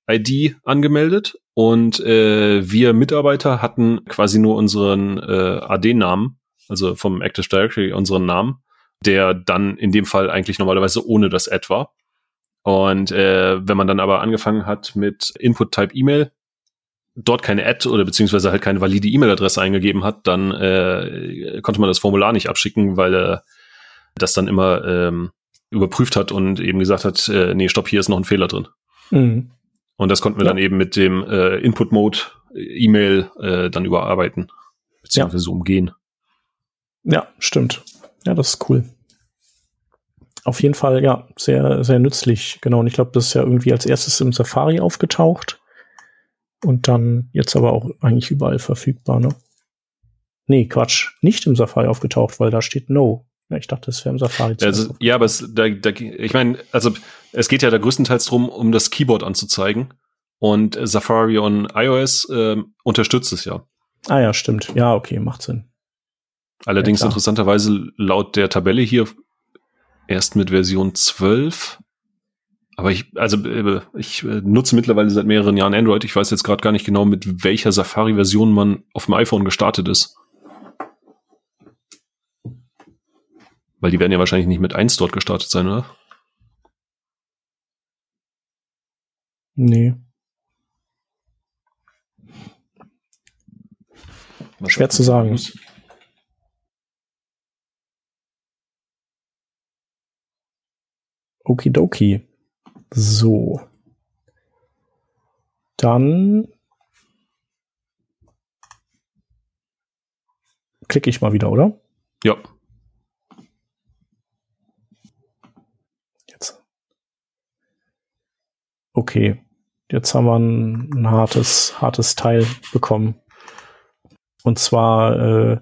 ID angemeldet und äh, wir Mitarbeiter hatten quasi nur unseren äh, AD-Namen, also vom Active Directory unseren Namen, der dann in dem Fall eigentlich normalerweise ohne das Ad war. Und äh, wenn man dann aber angefangen hat mit Input-Type E-Mail, dort keine Ad oder beziehungsweise halt keine valide E-Mail-Adresse eingegeben hat, dann äh, konnte man das Formular nicht abschicken, weil er das dann immer ähm, überprüft hat und eben gesagt hat, äh, nee, stopp, hier ist noch ein Fehler drin. Mhm. Und das konnten wir ja. dann eben mit dem äh, Input-Mode äh, E-Mail äh, dann überarbeiten, beziehungsweise ja. umgehen. Ja, stimmt. Ja, das ist cool. Auf jeden Fall, ja, sehr, sehr nützlich. Genau. Und ich glaube, das ist ja irgendwie als erstes im Safari aufgetaucht. Und dann jetzt aber auch eigentlich überall verfügbar, ne? Nee, Quatsch. Nicht im Safari aufgetaucht, weil da steht No. Ja, ich dachte, es wäre im Safari. Also, ja, aber es, da, da, ich meine, also es geht ja da größtenteils drum, um das Keyboard anzuzeigen. Und Safari on iOS äh, unterstützt es ja. Ah ja, stimmt. Ja, okay, macht Sinn. Allerdings ja, interessanterweise laut der Tabelle hier erst mit Version 12. Aber ich, also äh, ich äh, nutze mittlerweile seit mehreren Jahren Android. Ich weiß jetzt gerade gar nicht genau, mit welcher Safari-Version man auf dem iPhone gestartet ist. Weil die werden ja wahrscheinlich nicht mit 1 dort gestartet sein, oder? Nee. Schwer zu sagen. Okidoki. So. Dann klicke ich mal wieder, oder? Ja. okay, jetzt haben wir ein, ein hartes, hartes Teil bekommen. Und zwar äh,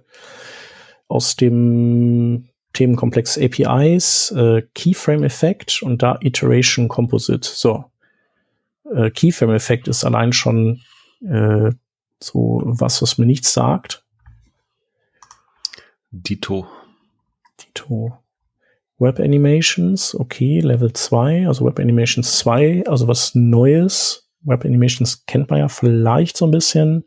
aus dem Themenkomplex APIs, äh, Keyframe-Effekt und da Iteration Composite. So. Äh, Keyframe-Effekt ist allein schon äh, so was, was mir nichts sagt. Dito. Dito. Web Animations, okay, Level 2, also Web Animations 2, also was Neues. Web Animations kennt man ja vielleicht so ein bisschen.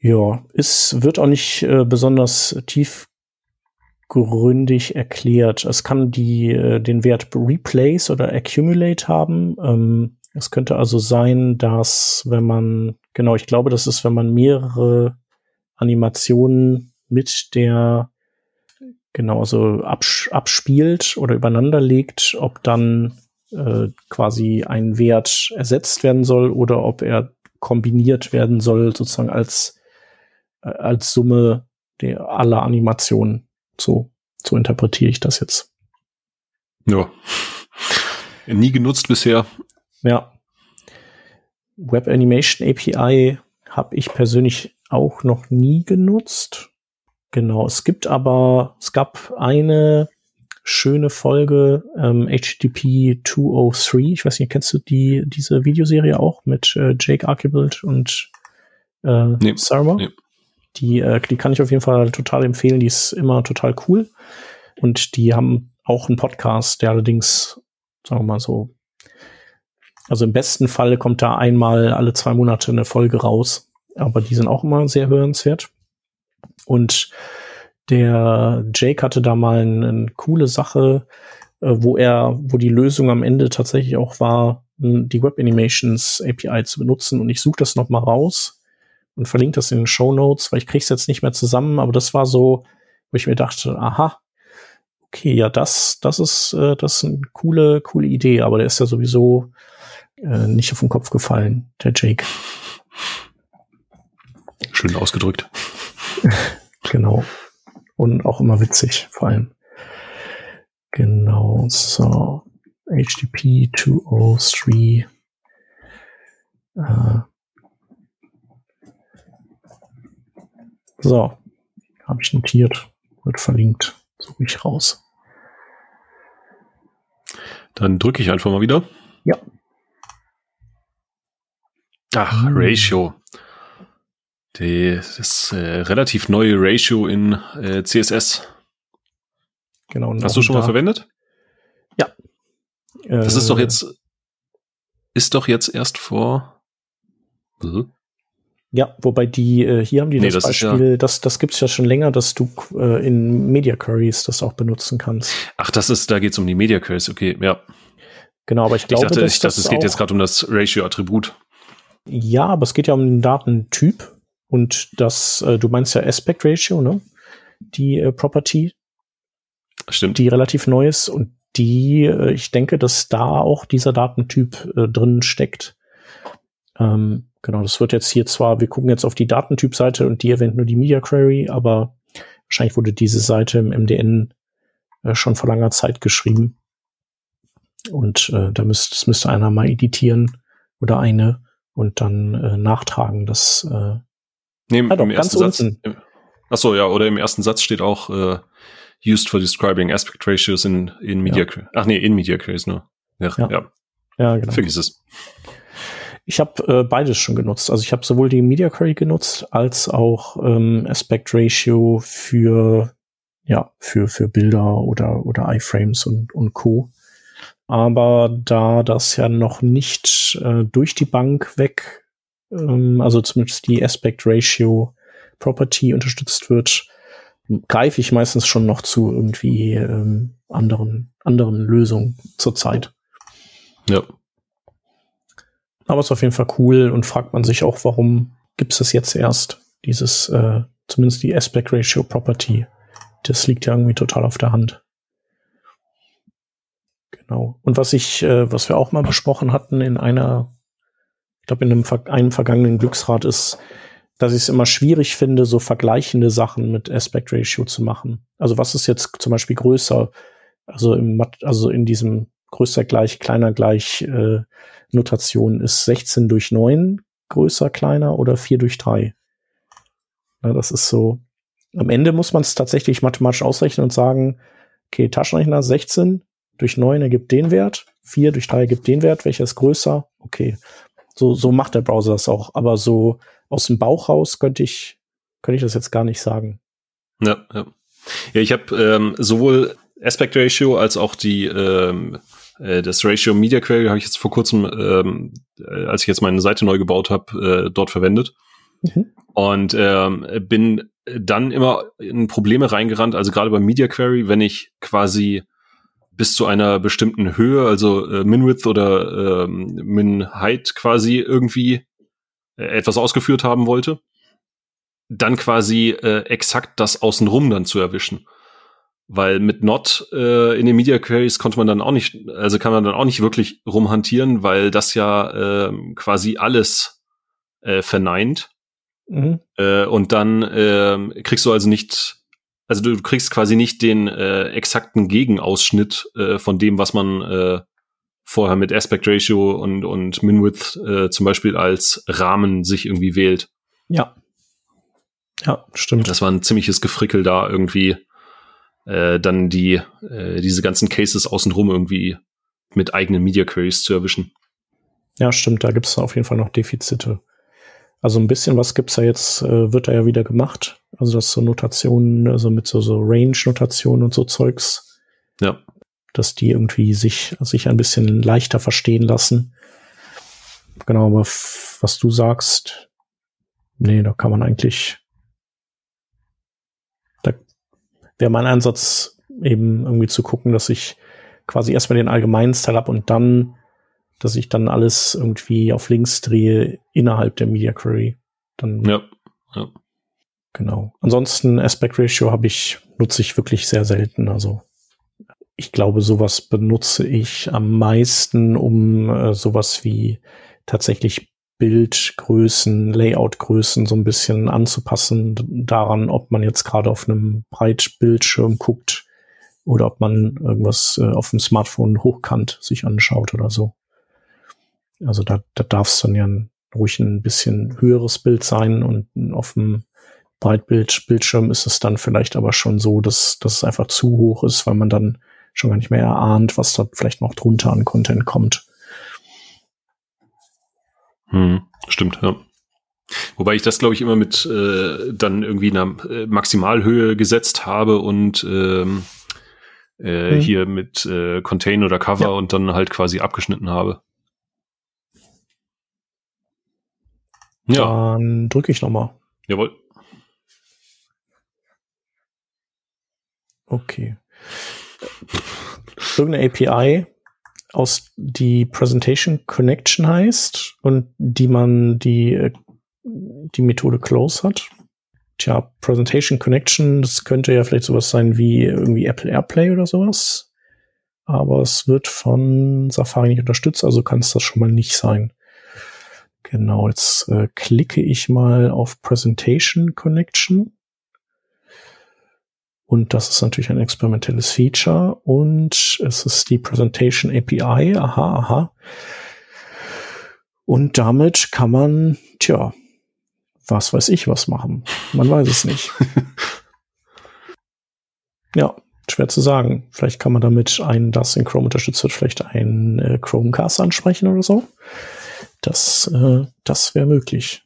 Ja, es wird auch nicht äh, besonders tief gründig erklärt. Es kann die, äh, den Wert Replace oder Accumulate haben. Ähm, es könnte also sein, dass wenn man, genau, ich glaube, das ist, wenn man mehrere Animationen mit der, genau, so abs abspielt oder übereinander legt, ob dann äh, quasi ein Wert ersetzt werden soll oder ob er kombiniert werden soll, sozusagen als, äh, als Summe der aller Animationen. So, so interpretiere ich das jetzt. Ja. Nie genutzt bisher. Ja. Web Animation API habe ich persönlich auch noch nie genutzt. Genau, es gibt aber, es gab eine schöne Folge, ähm, HTTP 203. Ich weiß nicht, kennst du die, diese Videoserie auch mit äh, Jake Archibald und äh, nee, Sarma? Nee. Die, äh, die kann ich auf jeden Fall total empfehlen. Die ist immer total cool. Und die haben auch einen Podcast, der allerdings, sagen wir mal so, also im besten Fall kommt da einmal alle zwei Monate eine Folge raus. Aber die sind auch immer sehr hörenswert. Und der Jake hatte da mal eine, eine coole Sache, äh, wo er, wo die Lösung am Ende tatsächlich auch war, die Web Animations API zu benutzen. Und ich suche das noch mal raus und verlinke das in den Show Notes, weil ich krieg's jetzt nicht mehr zusammen. Aber das war so, wo ich mir dachte, aha, okay, ja, das, das ist, äh, das ist eine coole, coole Idee. Aber der ist ja sowieso äh, nicht auf den Kopf gefallen, der Jake. Schön ausgedrückt. genau. Und auch immer witzig, vor allem. Genau, so. HTTP 203. Äh. So, habe ich notiert, wird verlinkt, suche ich raus. Dann drücke ich einfach mal wieder. Ja. Ach, hm. Ratio. Die, das äh, relativ neue Ratio in äh, CSS. Genau. Hast du schon da. mal verwendet? Ja. Das äh, ist doch äh. jetzt, ist doch jetzt erst vor. Ja, wobei die, äh, hier haben die nee, das, das Beispiel, ja das, das gibt's ja schon länger, dass du äh, in Media Queries das auch benutzen kannst. Ach, das ist, da geht's um die Media Queries, okay, ja. Genau, aber ich glaube, ich dachte, dass ich dachte, es geht jetzt gerade um das Ratio-Attribut. Ja, aber es geht ja um den Datentyp und das, äh, du meinst ja Aspect Ratio, ne? Die äh, Property. Stimmt. Die relativ neu ist und die, äh, ich denke, dass da auch dieser Datentyp äh, drin steckt. Ähm, genau, das wird jetzt hier zwar, wir gucken jetzt auf die Datentyp-Seite und die erwähnt nur die Media Query, aber wahrscheinlich wurde diese Seite im MDN äh, schon vor langer Zeit geschrieben. Und äh, da müsste, das müsste einer mal editieren oder eine und dann äh, nachtragen. Das äh, nee, im, ah, doch, im ganz ersten Satz. ach so, ja, oder im ersten Satz steht auch äh, used for describing aspect ratios in in media. Ja. Ach nee, in media queries nur. Ja, ja. ja. ja genau. Vergiss es. Ich habe äh, beides schon genutzt. Also ich habe sowohl die Media Query genutzt als auch ähm, Aspect Ratio für ja für für Bilder oder oder iFrames und und Co. Aber da das ja noch nicht äh, durch die Bank weg, ähm, also zumindest die Aspect Ratio Property unterstützt wird, greife ich meistens schon noch zu irgendwie ähm, anderen, anderen Lösungen zurzeit. Ja. Aber es ist auf jeden Fall cool und fragt man sich auch, warum gibt es das jetzt erst? Dieses, äh, zumindest die Aspect Ratio Property. Das liegt ja irgendwie total auf der Hand. Genau. Und was ich, äh, was wir auch mal besprochen hatten in einer, ich glaube in einem, einem vergangenen Glücksrad ist, dass ich es immer schwierig finde, so vergleichende Sachen mit Aspect Ratio zu machen. Also was ist jetzt zum Beispiel größer? Also im, also in diesem größer gleich, kleiner gleich äh, Notation ist 16 durch 9 größer, kleiner oder 4 durch 3? Ja, das ist so. Am Ende muss man es tatsächlich mathematisch ausrechnen und sagen, okay, Taschenrechner 16 durch 9 ergibt den Wert, 4 durch 3 ergibt den Wert, welcher ist größer? Okay. So, so macht der Browser das auch. Aber so aus dem Bauch raus könnte ich, könnte ich das jetzt gar nicht sagen. Ja, ja. Ja, ich habe ähm, sowohl Aspect Ratio als auch die ähm, äh, das Ratio Media Query habe ich jetzt vor kurzem, ähm, äh, als ich jetzt meine Seite neu gebaut habe, äh, dort verwendet. Mhm. Und ähm, bin dann immer in Probleme reingerannt, also gerade beim Media Query, wenn ich quasi bis zu einer bestimmten Höhe, also äh, Min-Width oder äh, Min-Height quasi irgendwie äh, etwas ausgeführt haben wollte, dann quasi äh, exakt das außenrum dann zu erwischen. Weil mit Not äh, in den Media Queries konnte man dann auch nicht, also kann man dann auch nicht wirklich rumhantieren, weil das ja äh, quasi alles äh, verneint. Mhm. Äh, und dann äh, kriegst du also nicht, also du kriegst quasi nicht den äh, exakten Gegenausschnitt äh, von dem, was man äh, vorher mit Aspect Ratio und, und Minwidth äh, zum Beispiel als Rahmen sich irgendwie wählt. Ja. Ja, stimmt. Das war ein ziemliches Gefrickel da irgendwie äh, dann die äh, diese ganzen Cases außenrum irgendwie mit eigenen Media Queries zu erwischen. Ja, stimmt, da gibt es auf jeden Fall noch Defizite. Also ein bisschen was gibt's ja jetzt, äh, wird da ja wieder gemacht. Also das so Notationen, also mit so, so Range-Notationen und so Zeugs. Ja. Dass die irgendwie sich, sich ein bisschen leichter verstehen lassen. Genau, aber was du sagst, nee, da kann man eigentlich wäre mein Ansatz eben irgendwie zu gucken, dass ich quasi erstmal den allgemeinen Style habe und dann, dass ich dann alles irgendwie auf links drehe innerhalb der Media Query. Dann ja, ja. Genau. Ansonsten Aspect Ratio habe ich, nutze ich wirklich sehr selten. Also ich glaube, sowas benutze ich am meisten, um äh, sowas wie tatsächlich Bildgrößen, Layoutgrößen so ein bisschen anzupassen daran, ob man jetzt gerade auf einem Breitbildschirm guckt oder ob man irgendwas äh, auf dem Smartphone hochkant sich anschaut oder so. Also da, da darf es dann ja ruhig ein bisschen höheres Bild sein und auf dem Breitbildbildschirm ist es dann vielleicht aber schon so, dass, dass es einfach zu hoch ist, weil man dann schon gar nicht mehr erahnt, was da vielleicht noch drunter an Content kommt. Hm, stimmt, ja. Wobei ich das, glaube ich, immer mit äh, dann irgendwie einer äh, Maximalhöhe gesetzt habe und ähm, äh, hm. hier mit äh, Contain oder Cover ja. und dann halt quasi abgeschnitten habe. Ja. Dann drücke ich nochmal. Jawohl. Okay. Irgendeine API aus die Presentation Connection heißt und die man die, die Methode Close hat. Tja, Presentation Connection, das könnte ja vielleicht sowas sein wie irgendwie Apple AirPlay oder sowas. Aber es wird von Safari nicht unterstützt, also kann es das schon mal nicht sein. Genau, jetzt äh, klicke ich mal auf Presentation Connection. Und das ist natürlich ein experimentelles Feature und es ist die Presentation API. Aha, aha. Und damit kann man, tja, was weiß ich was machen. Man weiß es nicht. ja, schwer zu sagen. Vielleicht kann man damit ein, das in Chrome unterstützt wird, vielleicht ein äh, Chromecast ansprechen oder so. Das, äh, das wäre möglich.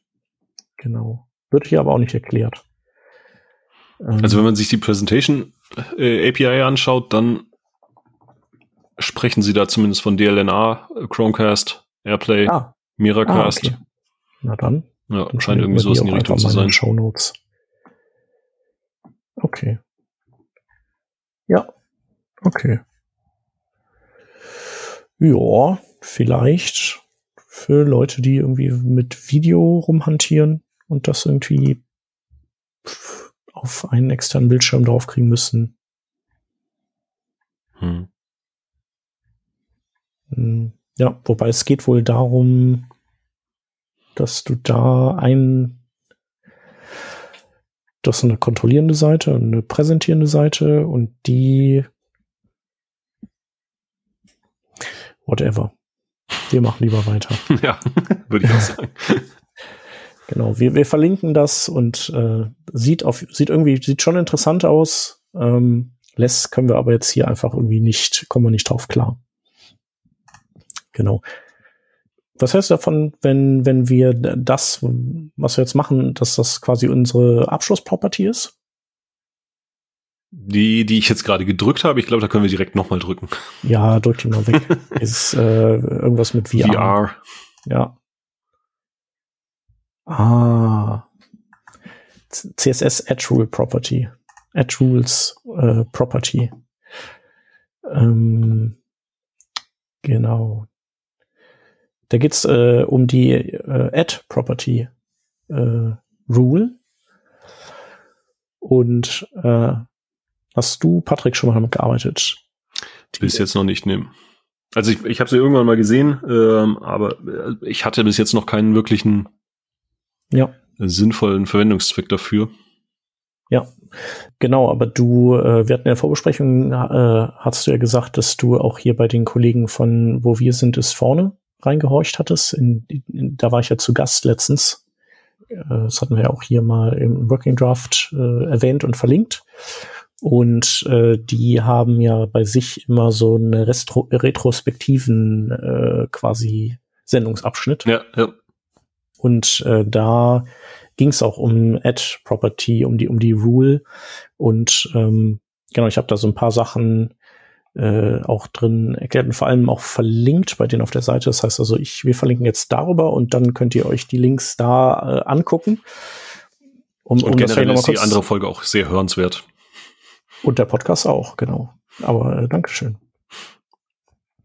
Genau. Wird hier aber auch nicht erklärt. Also wenn man sich die Presentation äh, API anschaut, dann sprechen sie da zumindest von DLNA, Chromecast, Airplay, ah. Miracast. Ah, okay. Na dann. Ja, dann scheint irgendwie sowas in die Richtung zu sein. Shownotes. Okay. Ja. Okay. Ja, vielleicht für Leute, die irgendwie mit Video rumhantieren und das irgendwie auf einen externen Bildschirm draufkriegen müssen. Hm. hm. Ja, wobei es geht wohl darum, dass du da ein das ist eine kontrollierende Seite und eine präsentierende Seite und die whatever. Wir machen lieber weiter. Ja, würde ich auch sagen. Genau, wir, wir verlinken das und äh, sieht auf sieht irgendwie sieht schon interessant aus. Ähm, Less können wir aber jetzt hier einfach irgendwie nicht kommen wir nicht drauf klar. Genau. Was heißt davon, wenn wenn wir das, was wir jetzt machen, dass das quasi unsere Abschlussproperty ist? Die, die ich jetzt gerade gedrückt habe, ich glaube, da können wir direkt nochmal drücken. Ja, drück die mal weg. ist äh, irgendwas mit VR. VR. Ja. Ah. CSS Add Rule Property. Add Rules äh, Property. Ähm, genau. Da geht's äh, um die äh, Add Property äh, Rule. Und äh, hast du, Patrick, schon mal damit gearbeitet? Bis jetzt noch nicht nehmen. Also ich, ich habe sie irgendwann mal gesehen, ähm, aber äh, ich hatte bis jetzt noch keinen wirklichen ja. sinnvollen Verwendungszweck dafür. Ja, genau, aber du, äh, wir hatten in der Vorbesprechung, äh, hast du ja gesagt, dass du auch hier bei den Kollegen von Wo wir sind, ist vorne reingehorcht hattest. In, in, da war ich ja zu Gast letztens. Äh, das hatten wir ja auch hier mal im Working Draft äh, erwähnt und verlinkt. Und äh, die haben ja bei sich immer so eine Restro retrospektiven äh, quasi Sendungsabschnitt. Ja, ja. Und äh, da ging es auch um Ad Property, um die, um die Rule. Und ähm, genau, ich habe da so ein paar Sachen äh, auch drin erklärt und vor allem auch verlinkt bei denen auf der Seite. Das heißt also, ich, wir verlinken jetzt darüber und dann könnt ihr euch die Links da äh, angucken. Um, und um generell ist die andere Folge auch sehr hörenswert. Und der Podcast auch, genau. Aber äh, Dankeschön.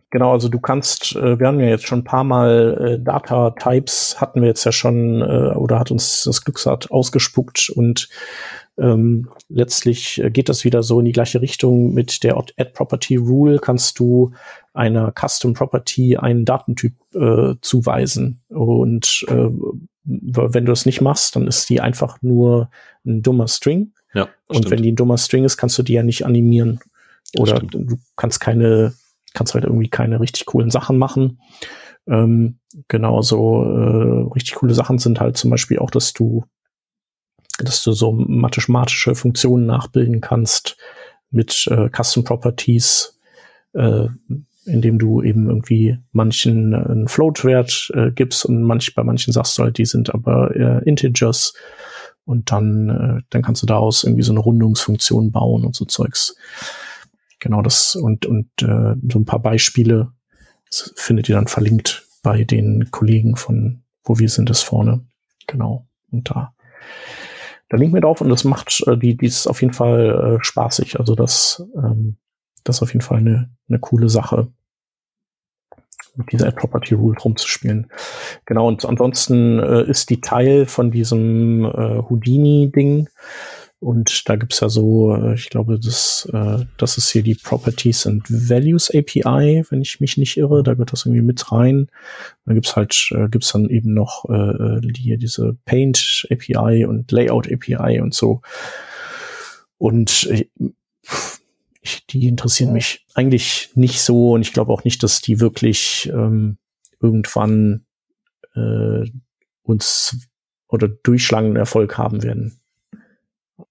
Genau, also du kannst, äh, wir haben ja jetzt schon ein paar Mal äh, Data Types hatten wir jetzt ja schon äh, oder hat uns das Glücksrad ausgespuckt und ähm, letztlich äh, geht das wieder so in die gleiche Richtung mit der Add Property Rule kannst du einer Custom Property einen Datentyp äh, zuweisen und äh, wenn du das nicht machst, dann ist die einfach nur ein dummer String. Ja, und stimmt. wenn die ein dummer String ist, kannst du die ja nicht animieren. Oder du kannst keine kannst halt irgendwie keine richtig coolen Sachen machen. Ähm, genauso äh, richtig coole Sachen sind halt zum Beispiel auch, dass du, dass du so mathematische Funktionen nachbilden kannst mit äh, Custom Properties, äh, indem du eben irgendwie manchen äh, einen Float-Wert äh, gibst und manch, bei manchen sagst du halt, die sind aber äh, Integers und dann, äh, dann kannst du daraus irgendwie so eine Rundungsfunktion bauen und so Zeugs. Genau das und, und äh, so ein paar Beispiele findet ihr dann verlinkt bei den Kollegen von wo wir sind es vorne. Genau. Und da, da link mir drauf und das macht äh, die, die ist auf jeden Fall äh, spaßig. Also das, ähm, das ist auf jeden Fall eine, eine coole Sache mit dieser Property Rule rumzuspielen. Genau, und ansonsten äh, ist die Teil von diesem äh, Houdini-Ding und da gibt's ja so, äh, ich glaube, das, äh, das ist hier die Properties and Values API, wenn ich mich nicht irre. Da gehört das irgendwie mit rein. Da gibt's halt, äh, gibt's dann eben noch äh, hier diese Paint API und Layout API und so. Und ich, die interessieren mich eigentlich nicht so und ich glaube auch nicht, dass die wirklich ähm, irgendwann äh, uns oder durchschlagenden Erfolg haben werden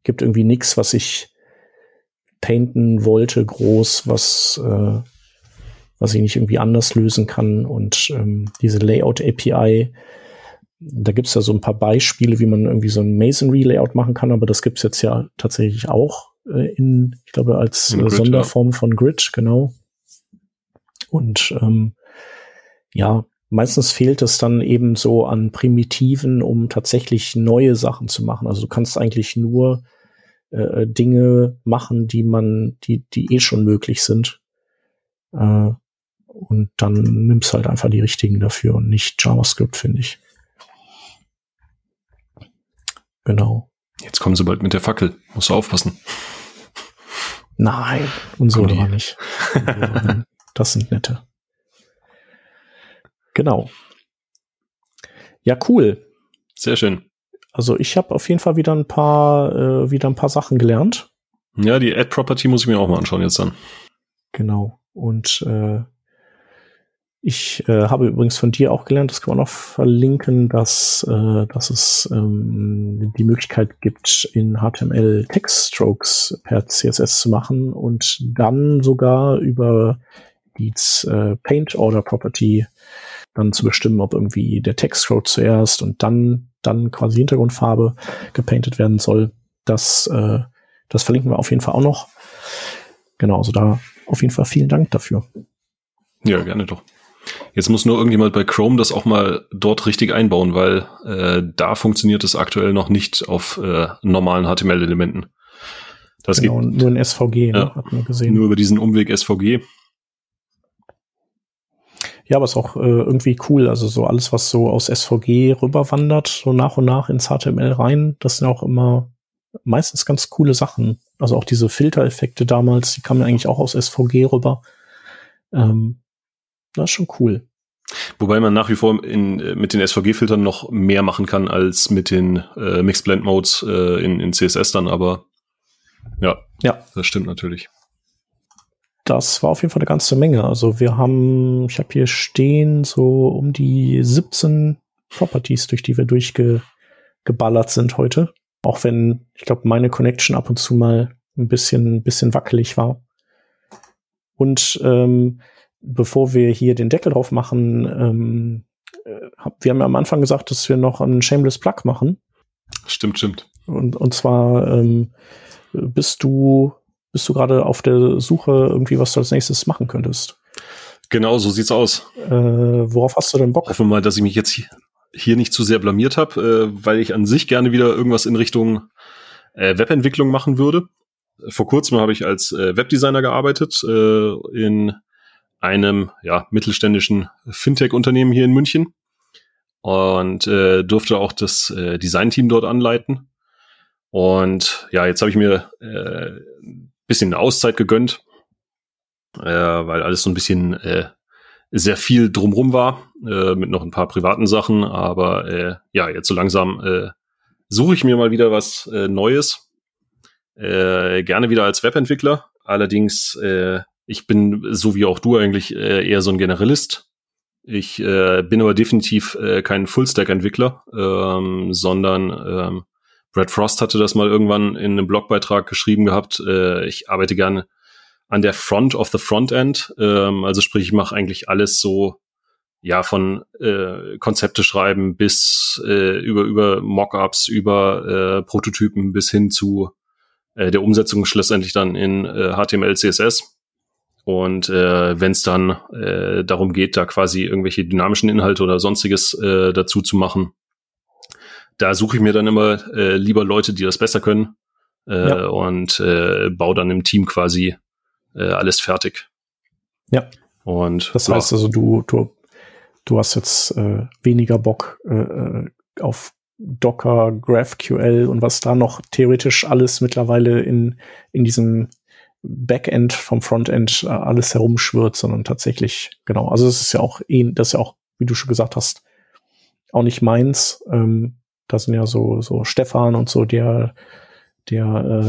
gibt irgendwie nichts, was ich painten wollte, groß, was, äh, was ich nicht irgendwie anders lösen kann. Und ähm, diese Layout-API, da gibt's ja so ein paar Beispiele, wie man irgendwie so ein Masonry-Layout machen kann, aber das gibt's jetzt ja tatsächlich auch äh, in, ich glaube, als äh, Grid, Sonderform ja. von Grid, genau. Und ähm, ja, meistens fehlt es dann eben so an Primitiven, um tatsächlich neue Sachen zu machen. Also du kannst eigentlich nur äh, Dinge machen, die man, die, die eh schon möglich sind. Äh, und dann nimmst halt einfach die richtigen dafür und nicht JavaScript, finde ich. Genau. Jetzt kommen sie bald mit der Fackel. Musst du aufpassen. Nein, unsere war nicht. das sind nette. Genau. Ja, cool. Sehr schön. Also ich habe auf jeden Fall wieder ein paar, äh, wieder ein paar Sachen gelernt. Ja, die Ad-Property muss ich mir auch mal anschauen jetzt dann. Genau. Und äh, ich äh, habe übrigens von dir auch gelernt, das kann man auch verlinken, dass, äh, dass es ähm, die Möglichkeit gibt, in HTML Textstrokes per CSS zu machen und dann sogar über die äh, Paint Order Property dann zu bestimmen, ob irgendwie der Textcode zuerst und dann, dann quasi Hintergrundfarbe gepainted werden soll. Das, äh, das verlinken wir auf jeden Fall auch noch. Genau, also da auf jeden Fall vielen Dank dafür. Ja, gerne doch. Jetzt muss nur irgendjemand bei Chrome das auch mal dort richtig einbauen, weil äh, da funktioniert es aktuell noch nicht auf äh, normalen HTML-Elementen. Das genau, geht nur in SVG, ne, hat man gesehen. Nur über diesen Umweg SVG. Ja, aber ist auch äh, irgendwie cool. Also so alles, was so aus SVG rüberwandert, so nach und nach ins HTML rein, das sind auch immer meistens ganz coole Sachen. Also auch diese Filtereffekte damals, die kamen eigentlich auch aus SVG rüber. Ähm, das ist schon cool. Wobei man nach wie vor in, äh, mit den SVG-Filtern noch mehr machen kann als mit den äh, Mixed Blend Modes äh, in, in CSS dann, aber ja, ja, das stimmt natürlich. Das war auf jeden Fall eine ganze Menge. Also wir haben, ich habe hier stehen so um die 17 Properties, durch die wir durchgeballert sind heute. Auch wenn, ich glaube, meine Connection ab und zu mal ein bisschen, ein bisschen wackelig war. Und ähm, bevor wir hier den Deckel drauf machen, ähm, äh, hab, wir haben ja am Anfang gesagt, dass wir noch einen Shameless Plug machen. Stimmt, stimmt. Und, und zwar ähm, bist du, bist du gerade auf der Suche irgendwie, was du als nächstes machen könntest? Genau, so sieht's aus. Äh, worauf hast du denn Bock? Hoffen wir mal, dass ich mich jetzt hier nicht zu sehr blamiert habe, äh, weil ich an sich gerne wieder irgendwas in Richtung äh, Webentwicklung machen würde. Vor kurzem habe ich als äh, Webdesigner gearbeitet äh, in einem ja, mittelständischen Fintech-Unternehmen hier in München und äh, durfte auch das Design-Team dort anleiten. Und ja, jetzt habe ich mir bisschen eine Auszeit gegönnt, äh, weil alles so ein bisschen äh, sehr viel drumrum war, äh, mit noch ein paar privaten Sachen. Aber äh, ja, jetzt so langsam äh, suche ich mir mal wieder was äh, Neues. Äh, gerne wieder als Webentwickler. Allerdings, äh, ich bin, so wie auch du eigentlich, äh, eher so ein Generalist. Ich äh, bin aber definitiv äh, kein Full-Stack-Entwickler, ähm, sondern ähm, Brad Frost hatte das mal irgendwann in einem Blogbeitrag geschrieben gehabt. Äh, ich arbeite gerne an der Front of the Frontend. Ähm, also sprich, ich mache eigentlich alles so, ja, von äh, Konzepte schreiben bis äh, über, über Mockups, über äh, Prototypen bis hin zu äh, der Umsetzung schlussendlich dann in äh, HTML, CSS. Und äh, wenn es dann äh, darum geht, da quasi irgendwelche dynamischen Inhalte oder sonstiges äh, dazu zu machen, da suche ich mir dann immer äh, lieber Leute, die das besser können äh, ja. und äh, baue dann im Team quasi äh, alles fertig. Ja. Und das heißt also, du, du, du hast jetzt äh, weniger Bock äh, äh auf Docker, GraphQL und was da noch theoretisch alles mittlerweile in, in diesem Backend vom Frontend äh, alles herumschwirrt, sondern tatsächlich, genau, also das ist ja auch, eh, das ist ja auch, wie du schon gesagt hast, auch nicht meins. Ähm, da sind ja so, so Stefan und so, der, der,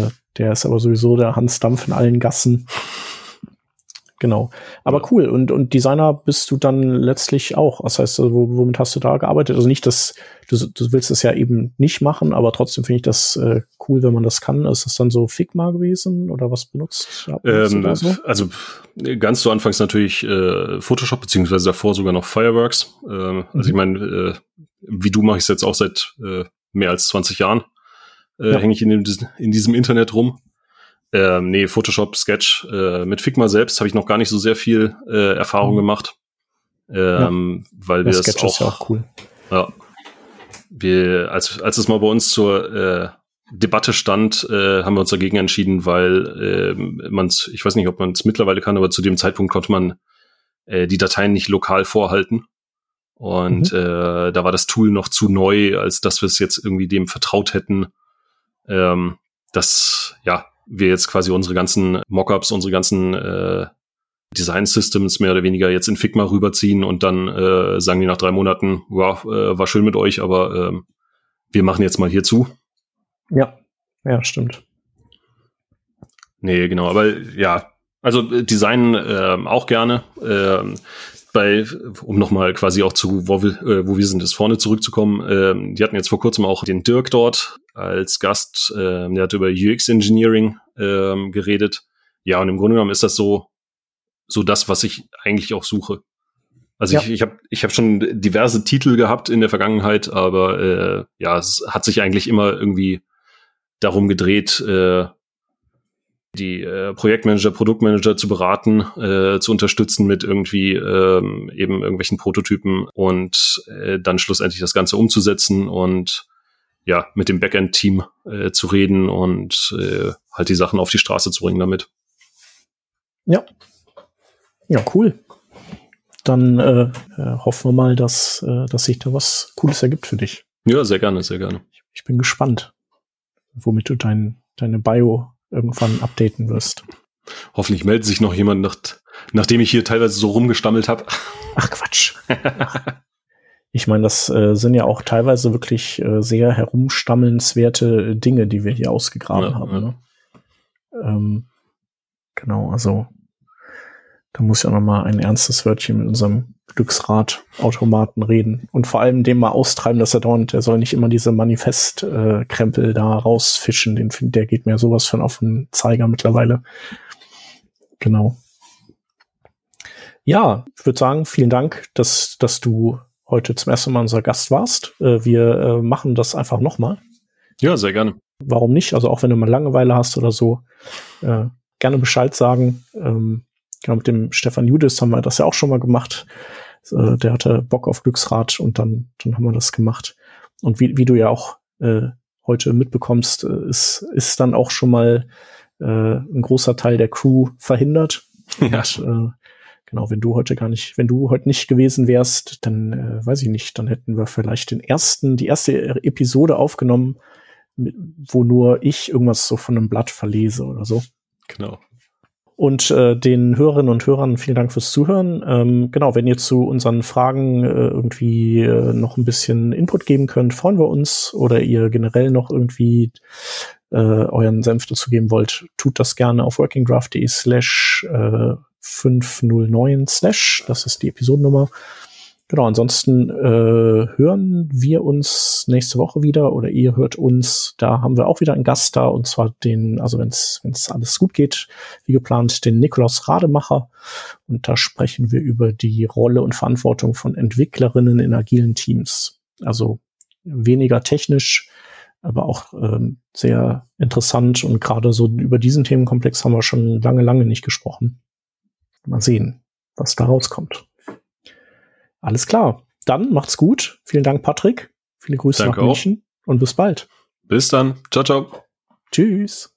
äh, der ist aber sowieso der Hans Dampf in allen Gassen. Genau. Aber cool. Und, und Designer bist du dann letztlich auch. Das heißt, womit hast du da gearbeitet? Also nicht, dass du, du willst es ja eben nicht machen, aber trotzdem finde ich das äh, cool, wenn man das kann. Ist das dann so Figma gewesen oder was benutzt? Ähm, so? Also ganz zu Anfangs natürlich äh, Photoshop, beziehungsweise davor sogar noch Fireworks. Äh, mhm. Also ich meine, äh, wie du mache ich es jetzt auch seit äh, mehr als 20 Jahren. Äh, ja. Hänge ich in, dem, in diesem Internet rum. Ähm, nee, Photoshop, Sketch. Äh, mit Figma selbst habe ich noch gar nicht so sehr viel äh, Erfahrung mhm. gemacht. Ähm, ja. Weil wir ja, Sketch auch, ist ja auch cool. Ja. Wir, als, als es mal bei uns zur äh, Debatte stand, äh, haben wir uns dagegen entschieden, weil äh, man ich weiß nicht, ob man es mittlerweile kann, aber zu dem Zeitpunkt konnte man äh, die Dateien nicht lokal vorhalten. Und mhm. äh, da war das Tool noch zu neu, als dass wir es jetzt irgendwie dem vertraut hätten, ähm, dass ja wir jetzt quasi unsere ganzen Mockups, unsere ganzen äh, Design Systems mehr oder weniger jetzt in Figma rüberziehen und dann äh, sagen die nach drei Monaten, wow, äh, war schön mit euch, aber äh, wir machen jetzt mal hier zu. Ja, ja, stimmt. Nee, genau, aber ja, also Design äh, auch gerne. Äh, bei, um nochmal quasi auch zu, wo wir, äh, wo wir sind, ist vorne zurückzukommen. Ähm, die hatten jetzt vor kurzem auch den Dirk dort als Gast. Ähm, der hat über UX Engineering ähm, geredet. Ja, und im Grunde genommen ist das so, so das, was ich eigentlich auch suche. Also ja. ich, ich habe ich hab schon diverse Titel gehabt in der Vergangenheit, aber äh, ja, es hat sich eigentlich immer irgendwie darum gedreht, äh, die äh, Projektmanager, Produktmanager zu beraten, äh, zu unterstützen mit irgendwie ähm, eben irgendwelchen Prototypen und äh, dann schlussendlich das Ganze umzusetzen und ja, mit dem Backend-Team äh, zu reden und äh, halt die Sachen auf die Straße zu bringen damit. Ja. Ja, cool. Dann äh, äh hoffen wir mal, dass, äh, dass sich da was Cooles ergibt für dich. Ja, sehr gerne, sehr gerne. Ich, ich bin gespannt, womit du dein, deine Bio irgendwann updaten wirst. Hoffentlich meldet sich noch jemand, nach, nachdem ich hier teilweise so rumgestammelt habe. Ach Quatsch. ich meine, das äh, sind ja auch teilweise wirklich äh, sehr herumstammelnswerte Dinge, die wir hier ausgegraben ja, haben. Ja. Ne? Ähm, genau, also da muss auch noch mal ein ernstes Wörtchen mit unserem Glücksrad-Automaten reden und vor allem dem mal austreiben, dass er dauernd, der soll nicht immer diese Manifest-Krempel da rausfischen, den der geht mir sowas von auf den Zeiger mittlerweile. Genau. Ja, ich würde sagen, vielen Dank, dass, dass du heute zum ersten Mal unser Gast warst. Äh, wir äh, machen das einfach nochmal. Ja, sehr gerne. Warum nicht? Also auch wenn du mal Langeweile hast oder so, äh, gerne Bescheid sagen. Ähm, genau, mit dem Stefan Judis haben wir das ja auch schon mal gemacht. Äh, der hatte Bock auf Glücksrad und dann, dann haben wir das gemacht. Und wie, wie du ja auch äh, heute mitbekommst, äh, ist, ist dann auch schon mal äh, ein großer Teil der Crew verhindert. Ja. Und, äh, genau, wenn du heute gar nicht, wenn du heute nicht gewesen wärst, dann äh, weiß ich nicht, dann hätten wir vielleicht den ersten, die erste Episode aufgenommen, mit, wo nur ich irgendwas so von einem Blatt verlese oder so. Genau. Und äh, den Hörerinnen und Hörern vielen Dank fürs Zuhören. Ähm, genau, wenn ihr zu unseren Fragen äh, irgendwie äh, noch ein bisschen Input geben könnt, freuen wir uns. Oder ihr generell noch irgendwie äh, euren Senf dazu geben wollt, tut das gerne auf workingdraft.de slash 509 äh, slash. Das ist die Episodennummer. Genau, ansonsten äh, hören wir uns nächste Woche wieder oder ihr hört uns. Da haben wir auch wieder einen Gast da und zwar den, also wenn es alles gut geht, wie geplant, den Nikolaus Rademacher. Und da sprechen wir über die Rolle und Verantwortung von Entwicklerinnen in agilen Teams. Also weniger technisch, aber auch ähm, sehr interessant und gerade so über diesen Themenkomplex haben wir schon lange, lange nicht gesprochen. Mal sehen, was da rauskommt. Alles klar. Dann macht's gut. Vielen Dank, Patrick. Viele Grüße Danke nach München auch. und bis bald. Bis dann. Ciao, ciao. Tschüss.